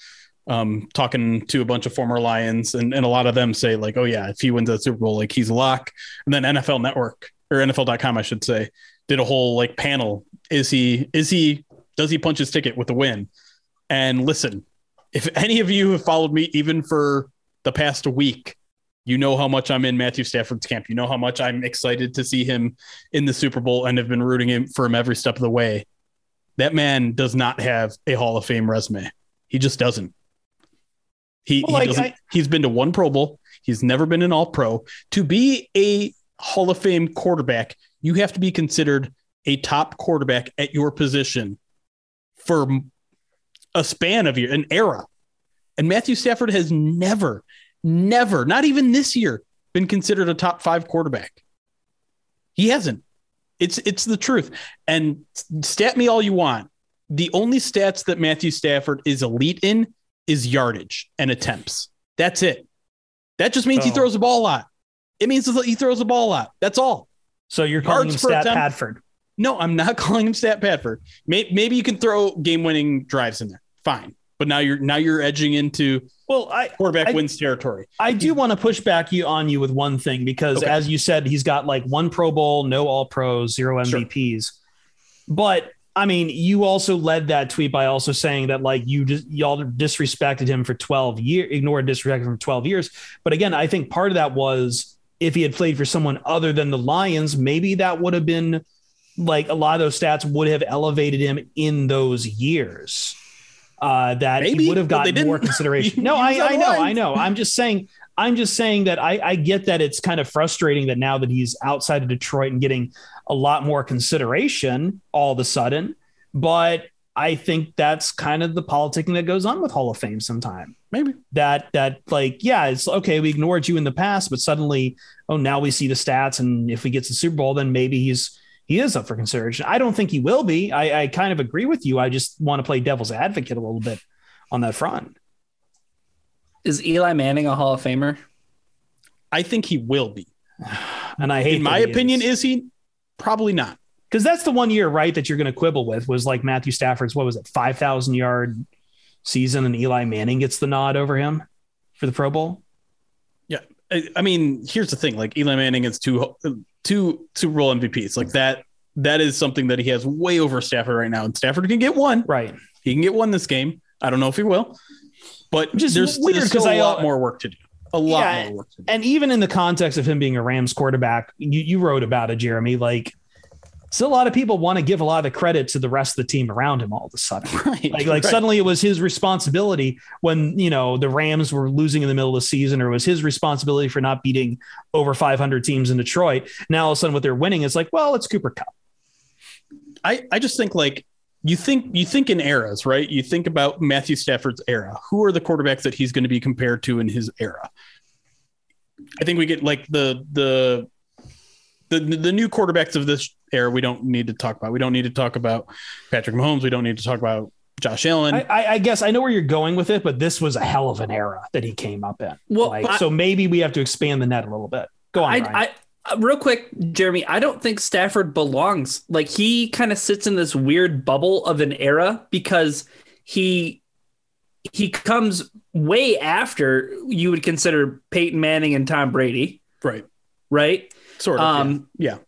[SPEAKER 2] um, talking to a bunch of former Lions, and, and a lot of them say, like, oh, yeah, if he wins that Super Bowl, like he's a lock. And then NFL Network or NFL.com, I should say, did a whole like panel. Is he, is he, does he punch his ticket with a win? And listen, if any of you have followed me even for the past week, you know how much I'm in Matthew Stafford's camp. You know how much I'm excited to see him in the Super Bowl and have been rooting him for him every step of the way. That man does not have a Hall of Fame resume. He just doesn't. He, well, he doesn't, I, he's been to one Pro Bowl. He's never been an All Pro. To be a Hall of Fame quarterback, you have to be considered a top quarterback at your position for a span of year, an era. And Matthew Stafford has never never, not even this year, been considered a top five quarterback. He hasn't. It's it's the truth. And stat me all you want. The only stats that Matthew Stafford is elite in is yardage and attempts. That's it. That just means oh. he throws the ball a lot. It means he throws the ball a lot. That's all.
[SPEAKER 1] So you're calling Yards him Stat attempt. Padford.
[SPEAKER 2] No, I'm not calling him Stat Padford. Maybe you can throw game-winning drives in there. Fine but now you're now you're edging into
[SPEAKER 1] well, I
[SPEAKER 2] quarterback
[SPEAKER 1] I,
[SPEAKER 2] wins territory.
[SPEAKER 1] I do want to push back you on you with one thing because okay. as you said, he's got like one Pro Bowl, no All Pros, zero MVPs. Sure. But I mean, you also led that tweet by also saying that like you just y'all disrespected him for 12 years, ignored disrespected him for 12 years. But again, I think part of that was if he had played for someone other than the Lions, maybe that would have been like a lot of those stats would have elevated him in those years uh, that Maybe, he would have gotten more consideration. no, I, I know, I know. I'm just saying. I'm just saying that I, I get that it's kind of frustrating that now that he's outside of Detroit and getting a lot more consideration all of a sudden, but I think that's kind of the politicking that goes on with Hall of Fame sometime.
[SPEAKER 2] Maybe
[SPEAKER 1] that that like yeah, it's okay. We ignored you in the past, but suddenly, oh, now we see the stats, and if he gets the Super Bowl, then maybe he's he is up for consideration. I don't think he will be. I, I kind of agree with you. I just want to play devil's advocate a little bit on that front.
[SPEAKER 3] Is Eli Manning a Hall of Famer?
[SPEAKER 2] I think he will be.
[SPEAKER 1] And I hate.
[SPEAKER 2] In my opinion, is. is he? Probably not.
[SPEAKER 1] because that's the one year, right, that you're going to quibble with was like Matthew Stafford's, what was it, 5,000 yard season, and Eli Manning gets the nod over him for the Pro Bowl.
[SPEAKER 2] Yeah. I, I mean, here's the thing like Eli Manning is two, two Super Bowl MVPs. Like that, that is something that he has way over Stafford right now. And Stafford can get one.
[SPEAKER 1] Right.
[SPEAKER 2] He can get one this game. I don't know if he will, but
[SPEAKER 1] Just
[SPEAKER 2] there's,
[SPEAKER 1] weird
[SPEAKER 2] there's still
[SPEAKER 1] 'cause
[SPEAKER 2] a
[SPEAKER 1] I-
[SPEAKER 2] lot more work to do. A lot
[SPEAKER 1] Yeah,
[SPEAKER 2] more work to do.
[SPEAKER 1] And even in the context of him being a Rams quarterback, you, you wrote about it, Jeremy. Like, still a lot of people want to give a lot of credit to the rest of the team around him all of a sudden.
[SPEAKER 2] Right.
[SPEAKER 1] Like, like
[SPEAKER 2] right.
[SPEAKER 1] suddenly it was his responsibility when you know the Rams were losing in the middle of the season, or it was his responsibility for not beating over 500 teams in Detroit. Now all of a sudden, what they're winning is like, well, it's Cooper Kupp.
[SPEAKER 2] I, I just think like you think you think in eras, right? You think about Matthew Stafford's era. Who are the quarterbacks that he's going to be compared to in his era? I think we get like the the the the new quarterbacks of this era. We don't need to talk about. We don't need to talk about Patrick Mahomes. We don't need to talk about Josh Allen.
[SPEAKER 1] I, I, I guess I know where you're going with it, but this was a hell of an era that he came up in.
[SPEAKER 3] Well,
[SPEAKER 1] Like,
[SPEAKER 3] I-
[SPEAKER 1] so maybe we have to expand the net a little bit. Go on.
[SPEAKER 3] I,
[SPEAKER 1] Ryan.
[SPEAKER 3] I, uh, real quick, Jeremy, I don't think Stafford belongs. Like he kind of sits in this weird bubble of an era because he he comes way after you would consider Peyton Manning and Tom Brady,
[SPEAKER 2] right.
[SPEAKER 3] right?
[SPEAKER 2] Sort of.
[SPEAKER 3] Um,
[SPEAKER 2] yeah.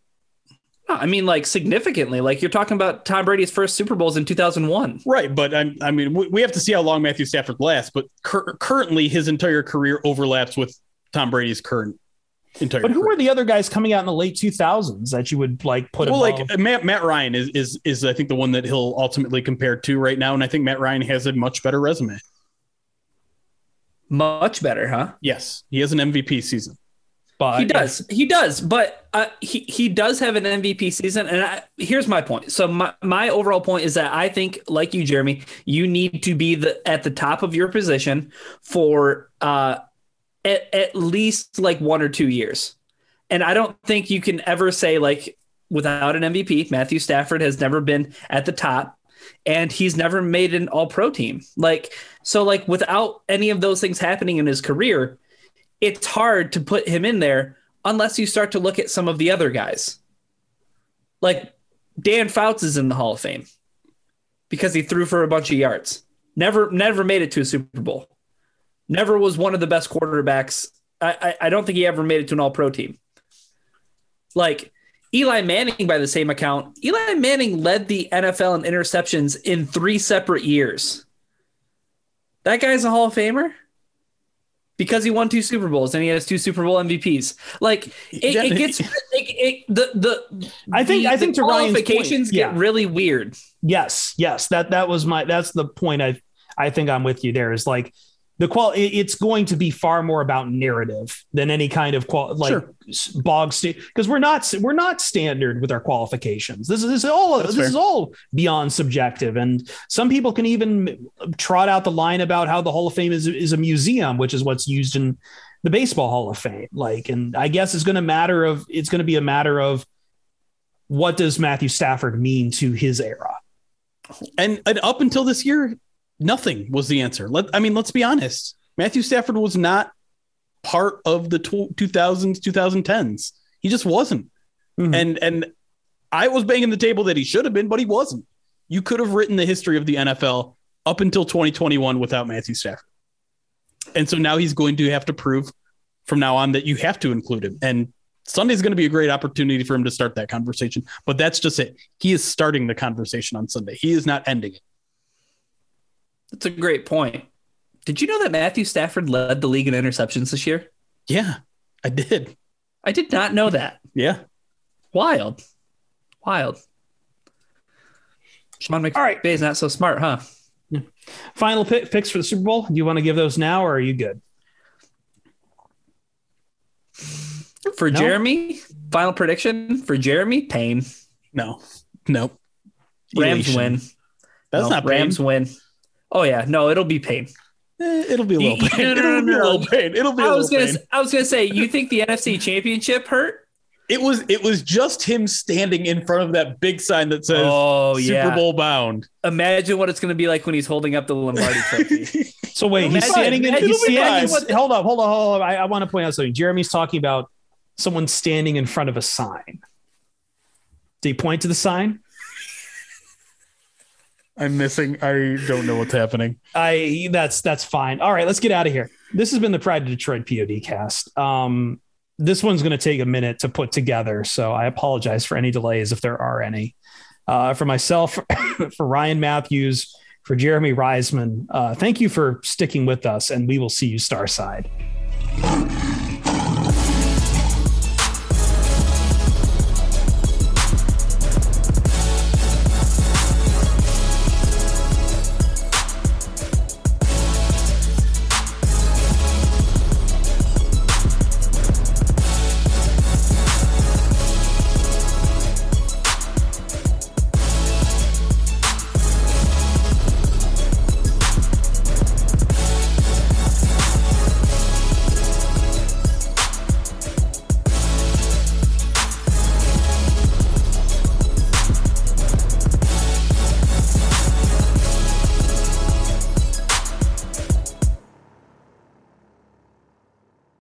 [SPEAKER 3] I mean, like significantly. Like you're talking about Tom Brady's first Super Bowls in 2001.
[SPEAKER 2] Right, but I, I mean, we, we have to see how long Matthew Stafford lasts. But cur- currently, his entire career overlaps with Tom Brady's current entire.
[SPEAKER 1] but who
[SPEAKER 2] career.
[SPEAKER 1] were the other guys coming out in the late 2000s that you would like put
[SPEAKER 2] well,
[SPEAKER 1] above?
[SPEAKER 2] like Matt, Matt Ryan is is is I think the one that he'll ultimately compare to right now, and I think Matt Ryan has a much better resume.
[SPEAKER 3] Much better, huh?
[SPEAKER 2] Yes, he has an MVP season.
[SPEAKER 1] but
[SPEAKER 3] he does. He does. But uh, he, he does have an mvp season. And I, here's my point. So my, my overall point is that i think like you jeremy you need to be the at the top of your position for uh at, at least like one or two years. And i don't think you can ever say like without an mvp matthew stafford has never been at the top. And he's never made an all pro team. Like so like without any of those things happening in his career it's hard to put him in there unless you start to look at some of the other guys. Like Dan Fouts is in the Hall of Fame because he threw for a bunch of yards. Never, never made it to a Super Bowl. Never was one of the best quarterbacks. I, I, I don't think he ever made it to an All Pro team. Like Eli Manning, by the same account, Eli Manning led the NFL in interceptions in three separate years. That guy's a Hall of Famer because he won two Super Bowls and he has two Super Bowl MVPs. Like it,
[SPEAKER 2] Yeah.
[SPEAKER 3] it gets it, it, the the
[SPEAKER 1] I think-
[SPEAKER 3] the-
[SPEAKER 1] I think
[SPEAKER 3] the
[SPEAKER 1] to Ryan's point,
[SPEAKER 3] qualifications
[SPEAKER 1] yeah.
[SPEAKER 3] get really weird.
[SPEAKER 1] Yes, yes. That that was my that's the point I I think I'm with you there is like the qual it's going to be far more about narrative than any kind of qual like
[SPEAKER 2] Sure.
[SPEAKER 1] bog because we're not we're not standard with our qualifications. This is, this is all
[SPEAKER 2] That's
[SPEAKER 1] this
[SPEAKER 2] fair.
[SPEAKER 1] is all beyond subjective and some people can even trot out the line about how the Hall of Fame is is a museum, which is what's used in the Baseball Hall of Fame. Like and I guess it's going to matter of it's going to be a matter of what does Matthew Stafford mean to his era?
[SPEAKER 2] And, and up until this year, nothing was the answer. Let I mean, let's be honest. Matthew Stafford was not part of the 2000s, 2010s. He just wasn't.
[SPEAKER 1] Mhm.
[SPEAKER 2] And and I was banging the table that he should have been, but he wasn't. You could have written the history of the NFL up until 2021 without Matthew Stafford. And so now he's going to have to prove from now on that you have to include him. And Sunday's going to be a great opportunity for him to start that conversation. But that's just it. He is starting the conversation on Sunday. He is not ending it.
[SPEAKER 3] That's a great point. Did you know that Matthew Stafford led the league in interceptions this year?
[SPEAKER 2] Yeah, I did.
[SPEAKER 3] I did not know that.
[SPEAKER 2] Yeah.
[SPEAKER 3] Wild, wild. Sean McVay
[SPEAKER 1] All right.
[SPEAKER 3] is not so smart, huh?
[SPEAKER 1] Final pick, picks for the Super Bowl. Do you want to give those now, or are you good?
[SPEAKER 3] For
[SPEAKER 1] No.
[SPEAKER 3] Jeremy, final prediction for Jeremy, Payne.
[SPEAKER 2] No. Nope.
[SPEAKER 3] Rams
[SPEAKER 2] Elation.
[SPEAKER 3] win.
[SPEAKER 2] That's
[SPEAKER 3] No,
[SPEAKER 2] not
[SPEAKER 3] Rams
[SPEAKER 2] pain.
[SPEAKER 3] win. Oh yeah, no, it'll be pain.
[SPEAKER 2] Eh, it'll be a little
[SPEAKER 3] You-
[SPEAKER 2] pain.
[SPEAKER 3] no, no, no,
[SPEAKER 2] It'll be a little pain. It'll be a
[SPEAKER 3] I
[SPEAKER 2] little
[SPEAKER 3] was gonna,
[SPEAKER 2] pain.
[SPEAKER 3] I was gonna say, you think the NFC Championship hurt?
[SPEAKER 2] It was it was just him standing in front of that big sign that says
[SPEAKER 3] Oh
[SPEAKER 2] Super
[SPEAKER 3] yeah.
[SPEAKER 2] Bowl bound.
[SPEAKER 3] Imagine what it's gonna be like when he's holding up the Lombardi Trophy.
[SPEAKER 1] So wait,
[SPEAKER 3] It'll
[SPEAKER 1] he's standing in.
[SPEAKER 3] It'll
[SPEAKER 1] He's
[SPEAKER 2] be
[SPEAKER 1] standing.
[SPEAKER 2] fine.
[SPEAKER 1] hold up, hold on, hold on. I, I want to point out something. Jeremy's talking about someone standing in front of a sign. Do you point to the sign?
[SPEAKER 2] I'm missing. I don't know what's happening.
[SPEAKER 1] I that's that's fine. All right, let's get out of here. This has been the Pride of Detroit POD cast. Um, this one's going to take a minute to put together, so I apologize for any delays if there are any. Uh, for myself, for Ryan Matthews, for Jeremy Reisman, uh, thank you for sticking with us, and we will see you Starside.